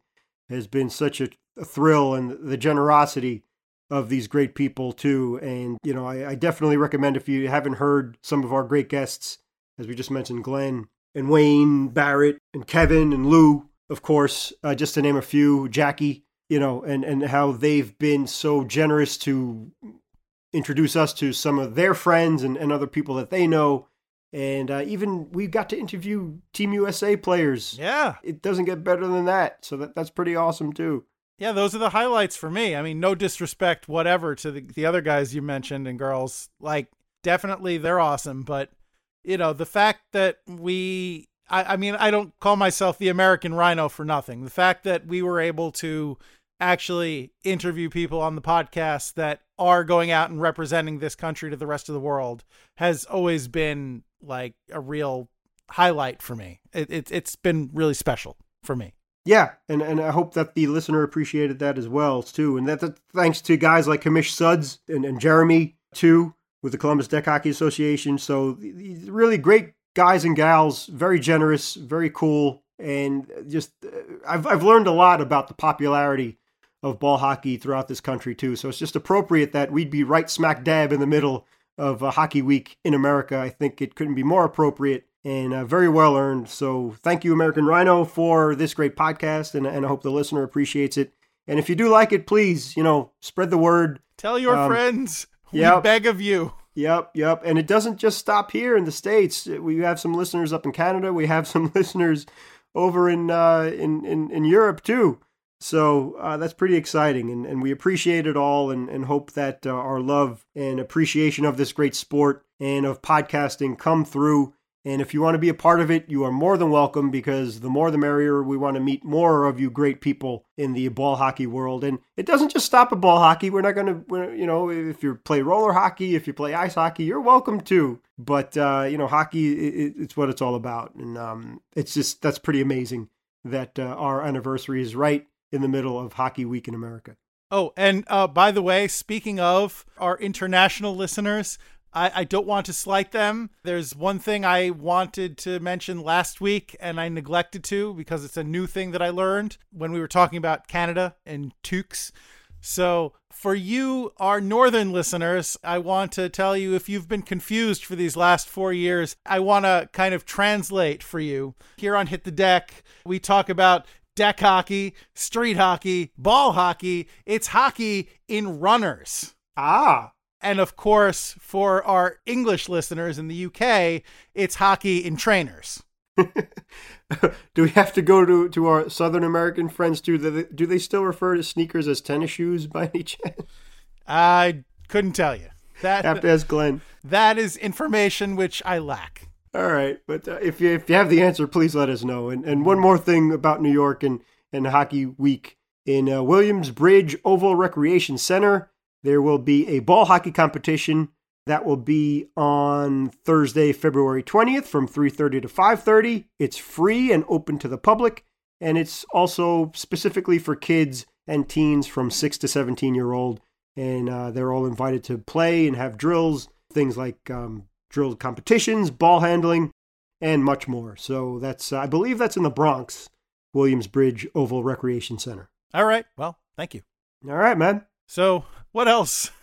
has been such a, a thrill, and the generosity of these great people too. And, you know, I, I, definitely recommend if you haven't heard some of our great guests, as we just mentioned, Glenn and Wayne, Barrett and Kevin and Lou, of course, uh, just to name a few, Jackie, you know, and, and how they've been so generous to introduce us to some of their friends and, and other people that they know. And uh, even we got to interview Team USA players. Yeah. It doesn't get better than that. So that, that's pretty awesome too. Yeah, those are the highlights for me. I mean, no disrespect whatever to the, the other guys you mentioned and girls. Like, definitely they're awesome. But, you know, the fact that we, I, I mean, I don't call myself the American Rhino for nothing. The fact that we were able to actually interview people on the podcast that are going out and representing this country to the rest of the world has always been like a real highlight for me. It, it, it's been really special for me. Yeah, and, and I hope that the listener appreciated that as well too, and that, that thanks to guys like Kamish Suds and, and Jeremy too with the Columbus Deck Hockey Association. So really great guys and gals, very generous, very cool, and just uh, I've I've learned a lot about the popularity of ball hockey throughout this country too. So it's just appropriate that we'd be right smack dab in the middle of a hockey week in America. I think it couldn't be more appropriate and uh, very well earned. So thank you, American Rhino, for this great podcast, and, and I hope the listener appreciates it. And if you do like it, please, you know, spread the word. Tell your um, friends. We beg of you. Yep, yep. And it doesn't just stop here in the states. We have some listeners up in Canada. We have some listeners over in uh, in, in in Europe too. So uh, that's pretty exciting, and, and we appreciate it all, and, and hope that uh, our love and appreciation of this great sport and of podcasting come through and if you want to be a part of it, you are more than welcome because the more the merrier. We want to meet more of you great people in the ball hockey world. And it doesn't just stop at ball hockey. We're not going to, you know, if you play roller hockey, if you play ice hockey, you're welcome too. But, uh, you know, hockey, it, it's what it's all about. And um, it's just, that's pretty amazing that uh, our anniversary is right in the middle of Hockey Week in America. Oh, and uh, by the way, speaking of our international listeners, I, I don't want to slight them. There's one thing I wanted to mention last week and I neglected to because it's a new thing that I learned when we were talking about Canada and toques. So, for you, our northern listeners, I want to tell you if you've been confused for these last four years, I want to kind of translate for you. Here on Hit the Deck, we talk about deck hockey, street hockey, ball hockey. It's hockey in runners. Ah. And of course, for our English listeners in the UK, it's hockey in trainers. do we have to go to, to our Southern American friends too? Do they, do they still refer to sneakers as tennis shoes by any chance? I couldn't tell you. That have to ask Glenn. That is information which I lack. All right, but uh, if you if you have the answer, please let us know. And and one more thing about New York and and Hockey Week in uh, Williamsbridge Oval Recreation Center. There will be a ball hockey competition that will be on Thursday, February 20th from 3:30 to 5:30. It's free and open to the public and it's also specifically for kids and teens from 6 to 17 year old and uh, they're all invited to play and have drills, things like um, drill competitions, ball handling, and much more. So that's uh, I believe that's in the Bronx, Williamsbridge Oval Recreation Center. All right. Well, thank you. All right, man. So, what else?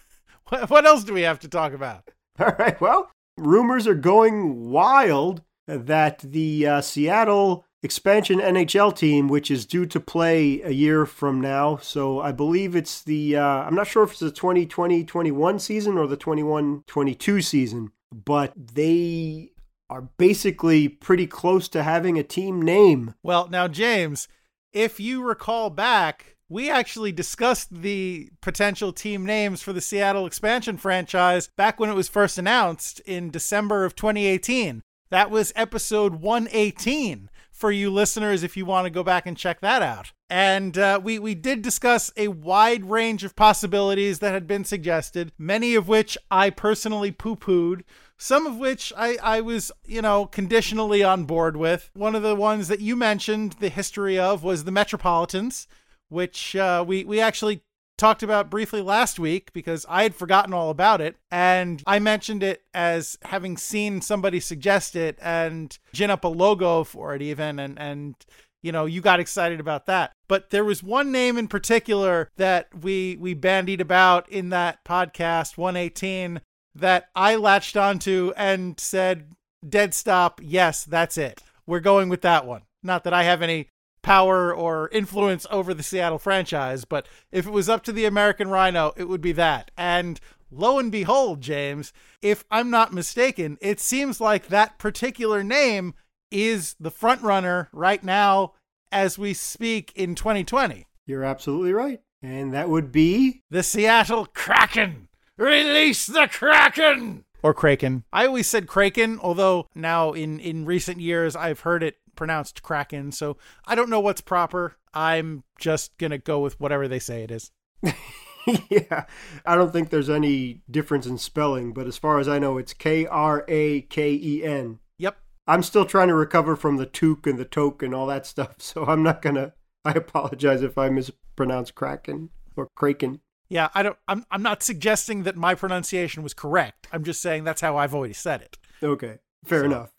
What else do we have to talk about? All right. Well, rumors are going wild that the uh, Seattle expansion NHL team, which is due to play a year from now, so I believe it's the, uh, I'm not sure if it's the 2020 21 season or the 21 22 season, but they are basically pretty close to having a team name. Well, now, James, if you recall back, we actually discussed the potential team names for the Seattle expansion franchise back when it was first announced in December of 2018. That was episode 118 for you listeners if you want to go back and check that out. And uh, we, we did discuss a wide range of possibilities that had been suggested, many of which I personally poo pooed, some of which I, I was, you know, conditionally on board with. One of the ones that you mentioned the history of was the Metropolitans which uh, we we actually talked about briefly last week because I had forgotten all about it. And I mentioned it as having seen somebody suggest it and gin up a logo for it, even. And, and, you know, you got excited about that. But there was one name in particular that we, we bandied about in that podcast, 118, that I latched onto and said, dead stop. Yes, that's it. We're going with that one. Not that I have any power or influence over the Seattle franchise, but if it was up to the American Rhino, it would be that. And lo and behold, James, if I'm not mistaken, it seems like that particular name is the front runner right now as we speak in 2020. You're absolutely right. And that would be the Seattle Kraken. Release the Kraken! Or Kraken. I always said Kraken, although now in, in recent years I've heard it pronounced Kraken, so I don't know what's proper. I'm just gonna go with whatever they say it is. yeah, I don't think there's any difference in spelling, but as far as I know, it's K R A K E N. Yep. I'm still trying to recover from the toque and the toke and all that stuff, so I'm not gonna. I apologize if I mispronounce Kraken or Kraken. Yeah, I don't. I'm. I'm not suggesting that my pronunciation was correct. I'm just saying that's how I've always said it. Okay, fair so, enough.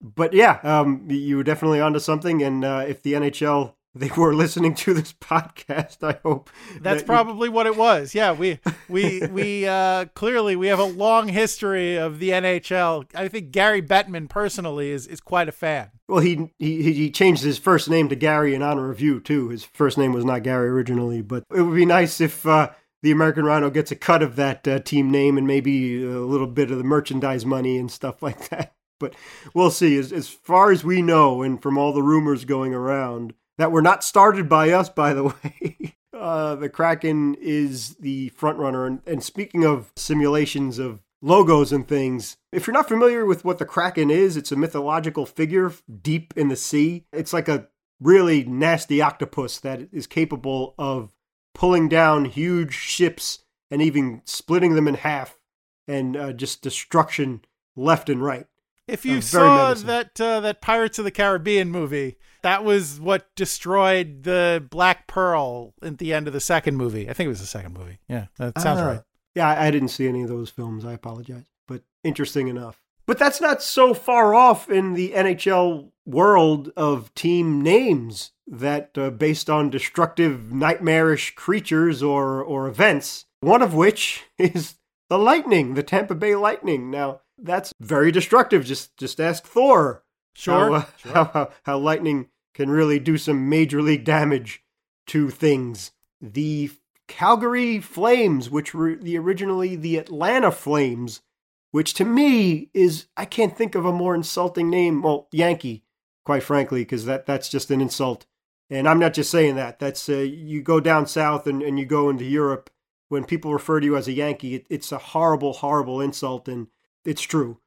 But yeah, um, you were definitely onto something. And uh, if the NHL they were listening to this podcast. I hope that's that probably what it was. Yeah, we we we uh, clearly we have a long history of the NHL. I think Gary Bettman personally is is quite a fan. Well, he he he changed his first name to Gary in honor of you too. His first name was not Gary originally, but it would be nice if uh, the American Rhino gets a cut of that uh, team name and maybe a little bit of the merchandise money and stuff like that. But we'll see. As as far as we know, and from all the rumors going around that were not started by us, by the way. Uh, the Kraken is the front runner. And, and speaking of simulations of logos and things, if you're not familiar with what the Kraken is, it's a mythological figure deep in the sea. It's like a really nasty octopus that is capable of pulling down huge ships and even splitting them in half and uh, just destruction left and right. If you Uh, saw menacing. that uh, that Pirates of the Caribbean movie, that was what destroyed the Black Pearl at the end of the second movie. I think it was the second movie. Yeah, that sounds Ah. right. Yeah, I I didn't see any of those films. I apologize. But interesting enough. But that's not so far off in the NHL world of team names that uh, based on destructive, nightmarish creatures or, or events, one of which is the Lightning, the Tampa Bay Lightning. Now, that's very destructive. Just just ask Thor. Sure. How, uh, sure. how, how, how lightning can really do some major league damage to things. The Calgary Flames, which were the originally the Atlanta Flames, which to me is I can't think of a more insulting name. Well, Yankee, quite frankly, because that that's just an insult. And I'm not just saying that. That's uh, you go down south and, and you go into Europe when people refer to you as a Yankee, it, it's a horrible, horrible insult, and it's true.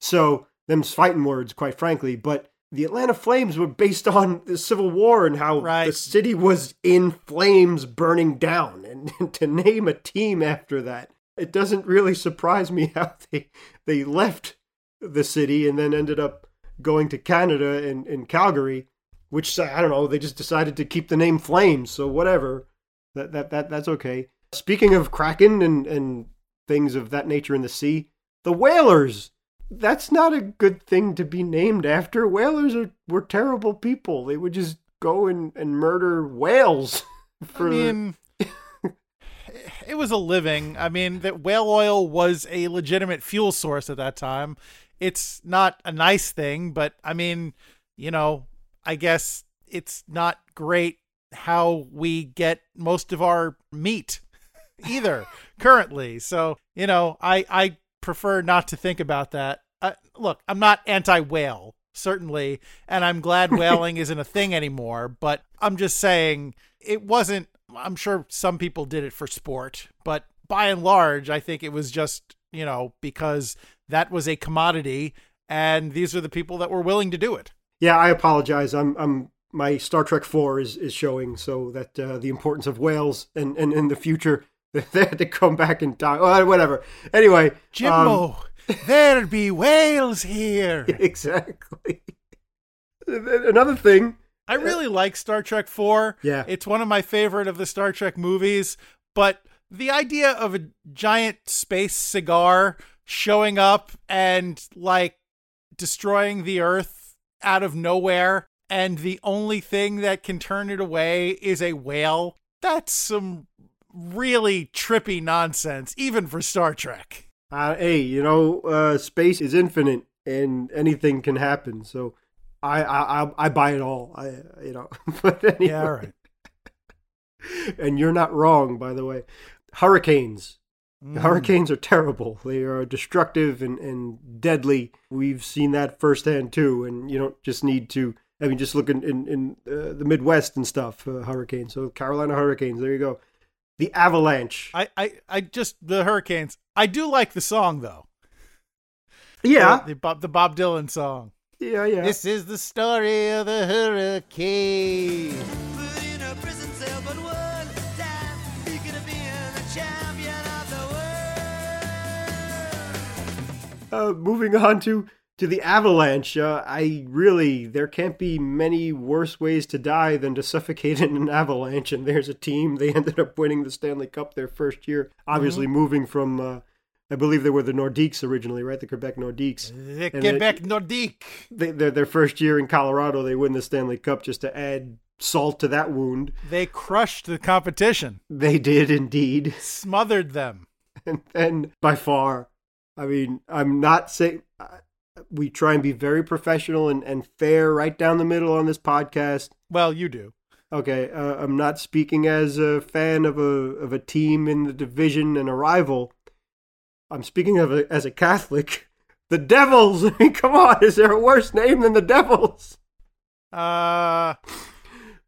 So them's fighting words, quite frankly. But the Atlanta Flames were based on the Civil War and how Right. the city was in flames, burning down, and, to name a team after that, it doesn't really surprise me how they they left the city and then ended up going to Canada and, and Calgary, which I don't know. They just decided to keep the name Flames, so whatever. That that that that's okay. Speaking of Kraken and and things of that nature in the sea, the whalers. That's not a good thing to be named after. Whalers are were terrible people. They would just go and, and murder whales. For I mean, it was a living. I mean, that whale oil was a legitimate fuel source at that time. It's not a nice thing, but I mean, you know, I guess it's not great how we get most of our meat either currently. So, you know, I I prefer not to think about that. Uh, look, I'm not anti-whale, certainly, and I'm glad whaling isn't a thing anymore, but I'm just saying it wasn't I'm sure some people did it for sport, but by and large, I think it was just, you know, because that was a commodity and these are the people that were willing to do it. Yeah, I apologize. I'm I'm my Star Trek Four is is showing so that uh, the importance of whales and and in the future they had to come back in time. Oh, whatever. Anyway, um, Jimbo, there be whales here. exactly. Another thing. I really like Star Trek 4. Yeah. It's one of my favorite of the Star Trek movies, but the idea of a giant space cigar showing up and like destroying the earth out of nowhere and the only thing that can turn it away is a whale. That's some really trippy nonsense even for Star Trek. Uh, hey, you know, uh, space is infinite and anything can happen. So I I I, I buy it all. I you know. but anyway. Yeah, all right. and you're not wrong, by the way. Hurricanes. Mm. Hurricanes are terrible. They are destructive and, and deadly. We've seen that firsthand too. And you don't just need to. I mean, just look in in, in uh, the Midwest and stuff. Uh, hurricanes. So Carolina hurricanes. There you go. The avalanche. I, I, I just the Hurricanes. I do like the song though. yeah, the, the Bob the Bob Dylan song. yeah, yeah. This is the story of the hurricane. Put in a prison cell, but one time he could have been the champion of the world. uh, moving on to to the avalanche. Uh, I really there can't be many worse ways to die than to suffocate in an avalanche. And there's a team. They ended up winning the Stanley Cup their first year. Obviously, moving from. Uh, I believe they were the Nordiques originally, right? The Quebec Nordiques. The And Quebec Nordique. They, their their first year in Colorado, they win the Stanley Cup just to add salt to that wound. They crushed the competition, They did indeed. smothered them. And then by far, I mean, I'm not saying we try and be very professional and, and fair right down the middle on this podcast. Well, you do. Okay, uh, I'm not speaking as a fan of a of a team in the division and a rival. I'm speaking of a, as a Catholic. The Devils. I mean, come on, is there a worse name than the Devils? Uh,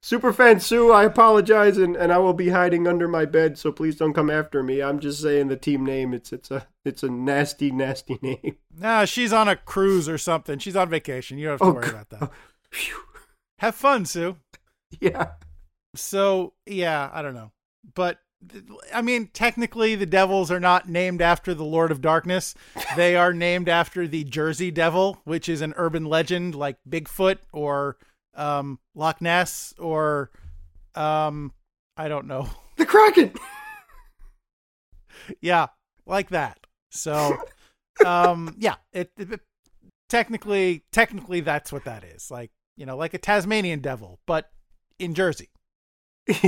Superfan Sue, I apologize, and, and I will be hiding under my bed, so please don't come after me. I'm just saying the team name. It's it's a it's a nasty, nasty name. nah, she's on a cruise or something. She's on vacation. You don't have to Oh, worry about that. Phew. Have fun, Sue. Yeah. So, yeah, I don't know. But I mean, technically, the devils are not named after the Lord of Darkness. They are named after the Jersey Devil, which is an urban legend like Bigfoot or um, Loch Ness or um, I don't know. The Kraken. yeah, like that. So, um, yeah, it, it- technically, technically, that's what that is. Like, you know, like a Tasmanian devil, but in Jersey.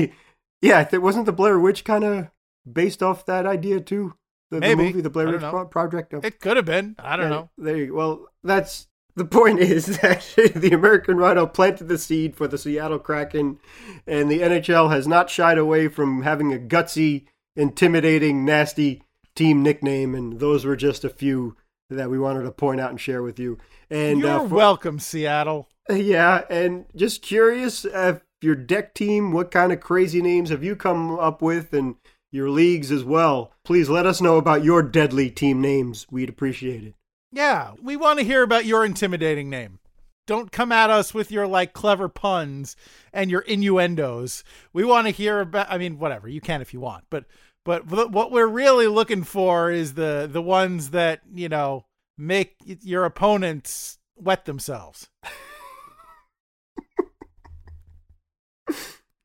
yeah, it wasn't the Blair Witch kind of based off that idea too. The, the movie, the Blair Witch. Pro- Project. It could have been. I don't Yeah, know. There you go. Well, that's the point is that the American Rhino planted the seed for the Seattle Kraken, and the NHL has not shied away from having a gutsy, intimidating, nasty team nickname, and those were just a few that we wanted to point out and share with you. And You're uh, for- welcome, Seattle. yeah, and just curious if your deck team, what kind of crazy names have you come up with, and your leagues as well? Please let us know about your deadly team names. We'd appreciate it. Yeah, we want to hear about your intimidating name. Don't come at us with your like clever puns and your innuendos. We want to hear about I mean whatever, you can if you want, but but what we're really looking for is the the ones that, you know, make your opponents wet themselves.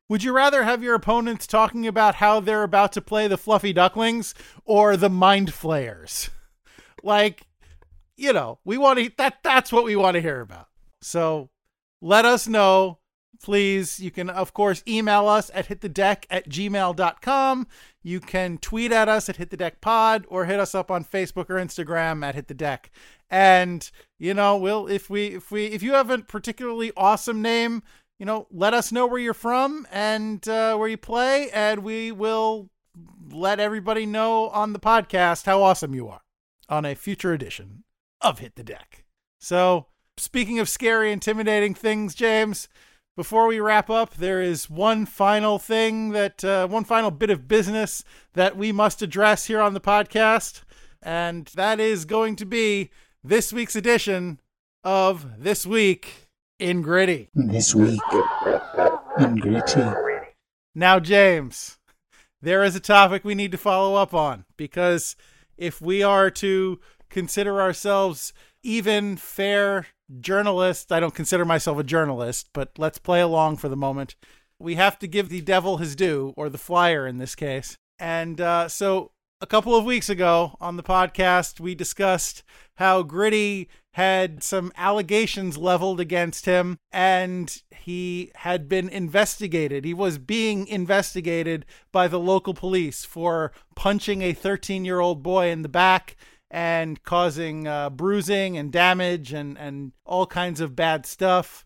Would you rather have your opponents talking about how they're about to play the Fluffy Ducklings or the Mind Flayers? Like, you know, we want to that that's what we want to hear about. So let us know. Please, you can of course email us at hitthedeck at gmail.com. You can tweet at us at hitthedeckpod or hit us up on Facebook or Instagram at hitthedeck. And, you know, we'll if we if we if you have a particularly awesome name, you know, let us know where you're from and uh, where you play, and we will let everybody know on the podcast how awesome you are on a future edition of Hit the Deck. So, speaking of scary, intimidating things, James, before we wrap up, there is one final thing that, uh, one final bit of business that we must address here on the podcast, and that is going to be this week's edition of This Week in Gritty. This week in Gritty. Now, James, there is a topic we need to follow up on because if we are to consider ourselves even fair journalists, I don't consider myself a journalist, but let's play along for the moment. We have to give the devil his due, or the flyer in this case. And uh, so a couple of weeks ago on the podcast, we discussed how Gritty had some allegations leveled against him and he had been investigated. He was being investigated by the local police for punching a 13 year old boy in the back and causing uh, bruising and damage and, and all kinds of bad stuff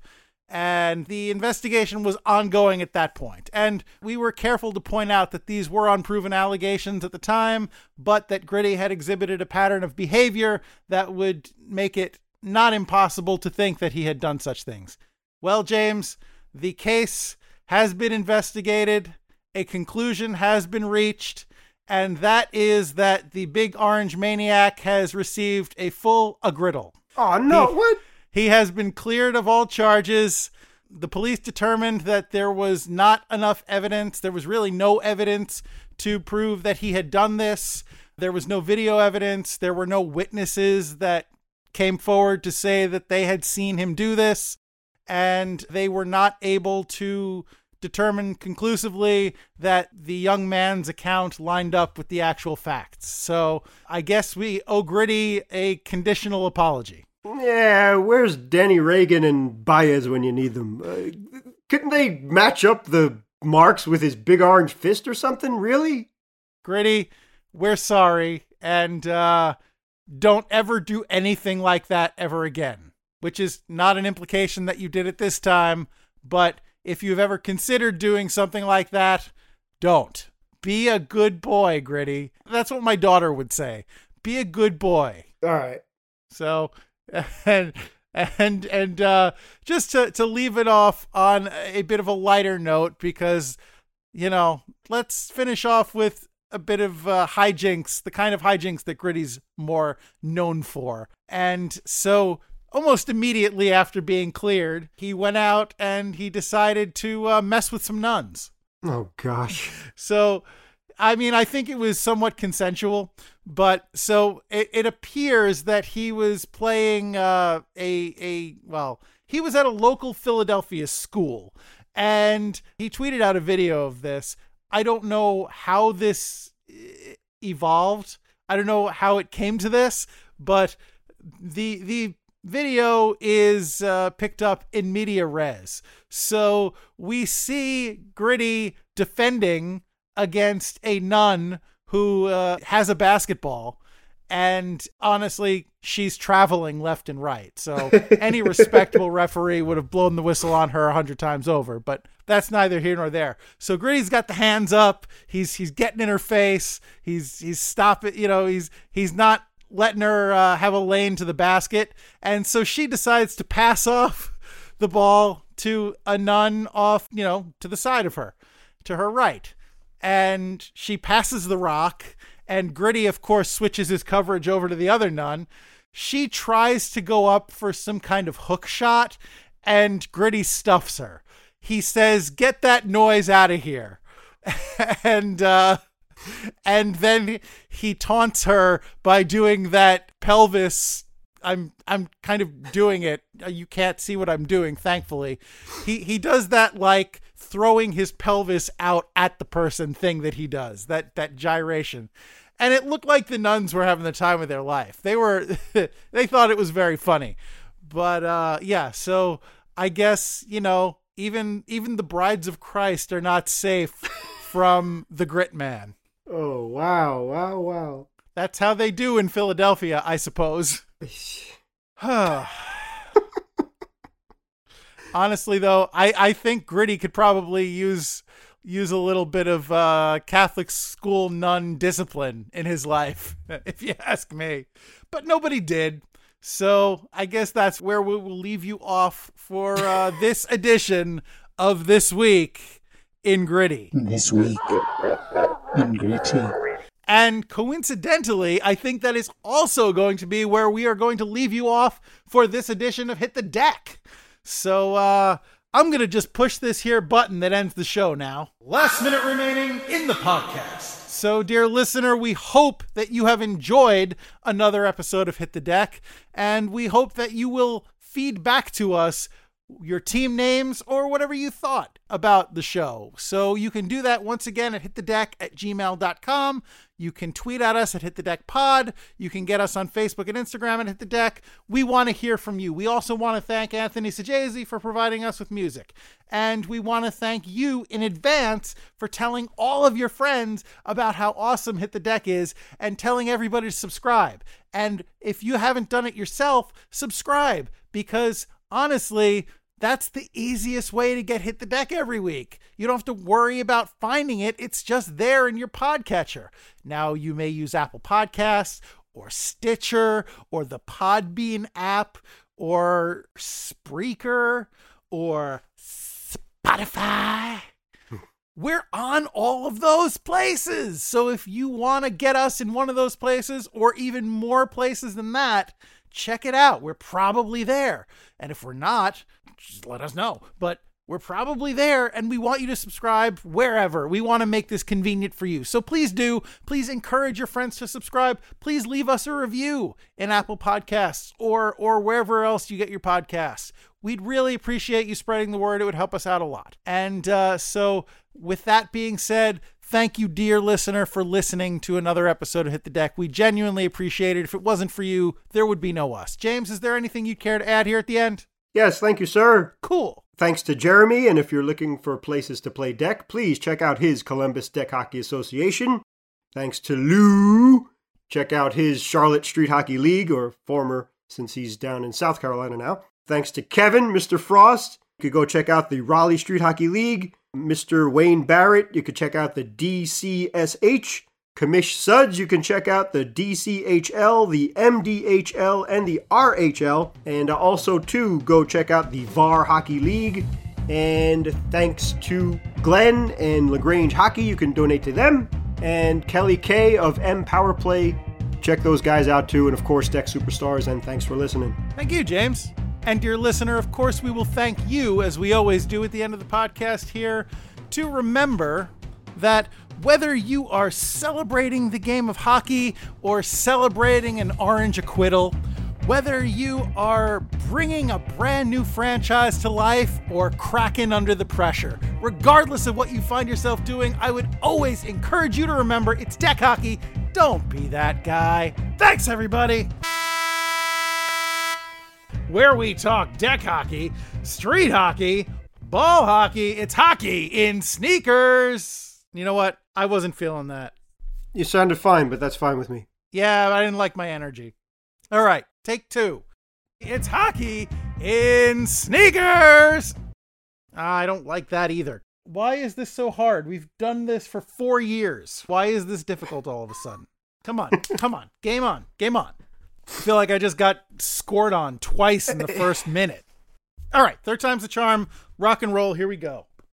and the investigation was ongoing at that point. And we were careful to point out that these were unproven allegations at the time, but that Gritty had exhibited a pattern of behavior that would make it not impossible to think that he had done such things. Well, James, the case has been investigated, a conclusion has been reached, and that is that the big orange maniac has received a full agriddle. Oh no! He- what? He has been cleared of all charges. The police determined that there was not enough evidence. There was really no evidence to prove that he had done this. There was no video evidence. There were no witnesses that came forward to say that they had seen him do this. And they were not able to determine conclusively that the young man's account lined up with the actual facts. So I guess we owe Gritty a conditional apology. Yeah, where's Danny Reagan and Baez when you need them? Uh, couldn't they match up the marks with his big orange fist or something? Really? Gritty, we're sorry, and uh, don't ever do anything like that ever again. Which is not an implication that you did it this time, but if you've ever considered doing something like that, don't. Be a good boy, Gritty. That's what my daughter would say. Be a good boy. All right. So, and and and uh, just to to leave it off on a bit of a lighter note, because you know, let's finish off with a bit of uh, hijinks, the kind of hijinks that Gritty's more known for. And so, almost immediately after being cleared, he went out and he decided to uh, mess with some nuns. Oh gosh. So, I mean, I think it was somewhat consensual, but so it, it appears that he was playing uh, a a well, he was at a local Philadelphia school, and he tweeted out a video of this. I don't know how this eh, evolved. I don't know how it came to this, but the the video is uh, picked up in media res. So we see Gritty defending against a nun who uh, has a basketball. And honestly, she's traveling left and right. So any respectable referee would have blown the whistle on her a hundred times over. But that's neither here nor there. So Gritty's got the hands up. He's he's getting in her face. He's he's stopping. You know he's he's not letting her uh, have a lane to the basket. And so she decides to pass off the ball to a nun off, you know, to the side of her, to her right. And she passes the rock, and Gritty, of course, switches his coverage over to the other nun. She tries to go up for some kind of hook shot, and Gritty stuffs her. He says, Get that noise out of here. and, uh, and then he taunts her by doing that pelvis I'm I'm kind of doing it. You can't see what I'm doing, thankfully. He he does that like throwing his pelvis out at the person thing that he does. That that gyration. And it looked like the nuns were having the time of their life. They were they thought it was very funny. But uh yeah, so I guess, you know, even even the brides of Christ are not safe from the grit man. Oh wow, wow, wow. That's how they do in Philadelphia, I suppose. Honestly, though, I, I think Gritty could probably use use a little bit of uh, Catholic school nun discipline in his life, if you ask me. But nobody did. So I guess that's where we will leave you off for uh, this edition of This Week in Gritty. This week in Gritty. And coincidentally, I think that is also going to be where we are going to leave you off for this edition of Hit the Deck. So uh, I'm going to just push this here button that ends the show now. Last minute remaining in the podcast. So, dear listener, we hope that you have enjoyed another episode of Hit the Deck, and we hope that you will feed back to us your team names or whatever you thought about the show. So you can do that once again at hitthedeck at gmail.com. You can tweet at us at Hit the Deck Pod. You can get us on Facebook and Instagram at Hit the Deck. We want to hear from you. We also want to thank Anthony Sajazi for providing us with music. And we want to thank you in advance for telling all of your friends about how awesome Hit the Deck is and telling everybody to subscribe. And if you haven't done it yourself, subscribe because honestly, that's the easiest way to get hit the deck every week. You don't have to worry about finding it, it's just there in your podcatcher. Now, you may use Apple Podcasts or Stitcher or the Podbean app or Spreaker or Spotify. Hmm. We're on all of those places. So if you want to get us in one of those places or even more places than that, check it out. We're probably there. And if we're not, just let us know. But we're probably there and we want you to subscribe wherever. We want to make this convenient for you. So please do. Please encourage your friends to subscribe. Please leave us a review in Apple Podcasts or or wherever else you get your podcasts. We'd really appreciate you spreading the word. It would help us out a lot. And uh, so, with that being said, thank you, dear listener, for listening to another episode of Hit the Deck. We genuinely appreciate it. If it wasn't for you, there would be no us. James, is there anything you'd care to add here at the end? Yes, thank you, sir. Cool. Thanks to Jeremy, and if you're looking for places to play deck, please check out his Columbus Deck Hockey Association. Thanks to Lou. Check out his Charlotte Street Hockey League, or former, since he's down in South Carolina now. Thanks to Kevin, Mr. Frost. You could go check out the Raleigh Street Hockey League. Mr. Wayne Barrett, you could check out the DCSH. Commish Suds, you can check out the DCHL, the MDHL, and the RHL. And also, too, go check out the VAR Hockey League. And thanks to Glenn and LaGrange Hockey, you can donate to them. And Kelly K of M Power Play, check those guys out too. And of course, Deck Superstars. And thanks for listening. Thank you, James. And dear listener, of course, we will thank you, as we always do at the end of the podcast here, to remember that whether you are celebrating the game of hockey or celebrating an orange acquittal, whether you are bringing a brand new franchise to life or cracking under the pressure, regardless of what you find yourself doing, I would always encourage you to remember it's deck hockey. Don't be that guy. Thanks, everybody where we talk deck hockey, street hockey, ball hockey. It's hockey in sneakers. You know what? I wasn't feeling that. You sounded fine, but that's fine with me. Yeah, I didn't like my energy. All right, take two. It's hockey in sneakers. I don't like that either. Why is this so hard? We've done this for four years. Why is this difficult all of a sudden? Come on, come on, game on, game on. I feel like I just got scored on twice in the first minute. All right, third time's the charm. Rock and roll. Here we go.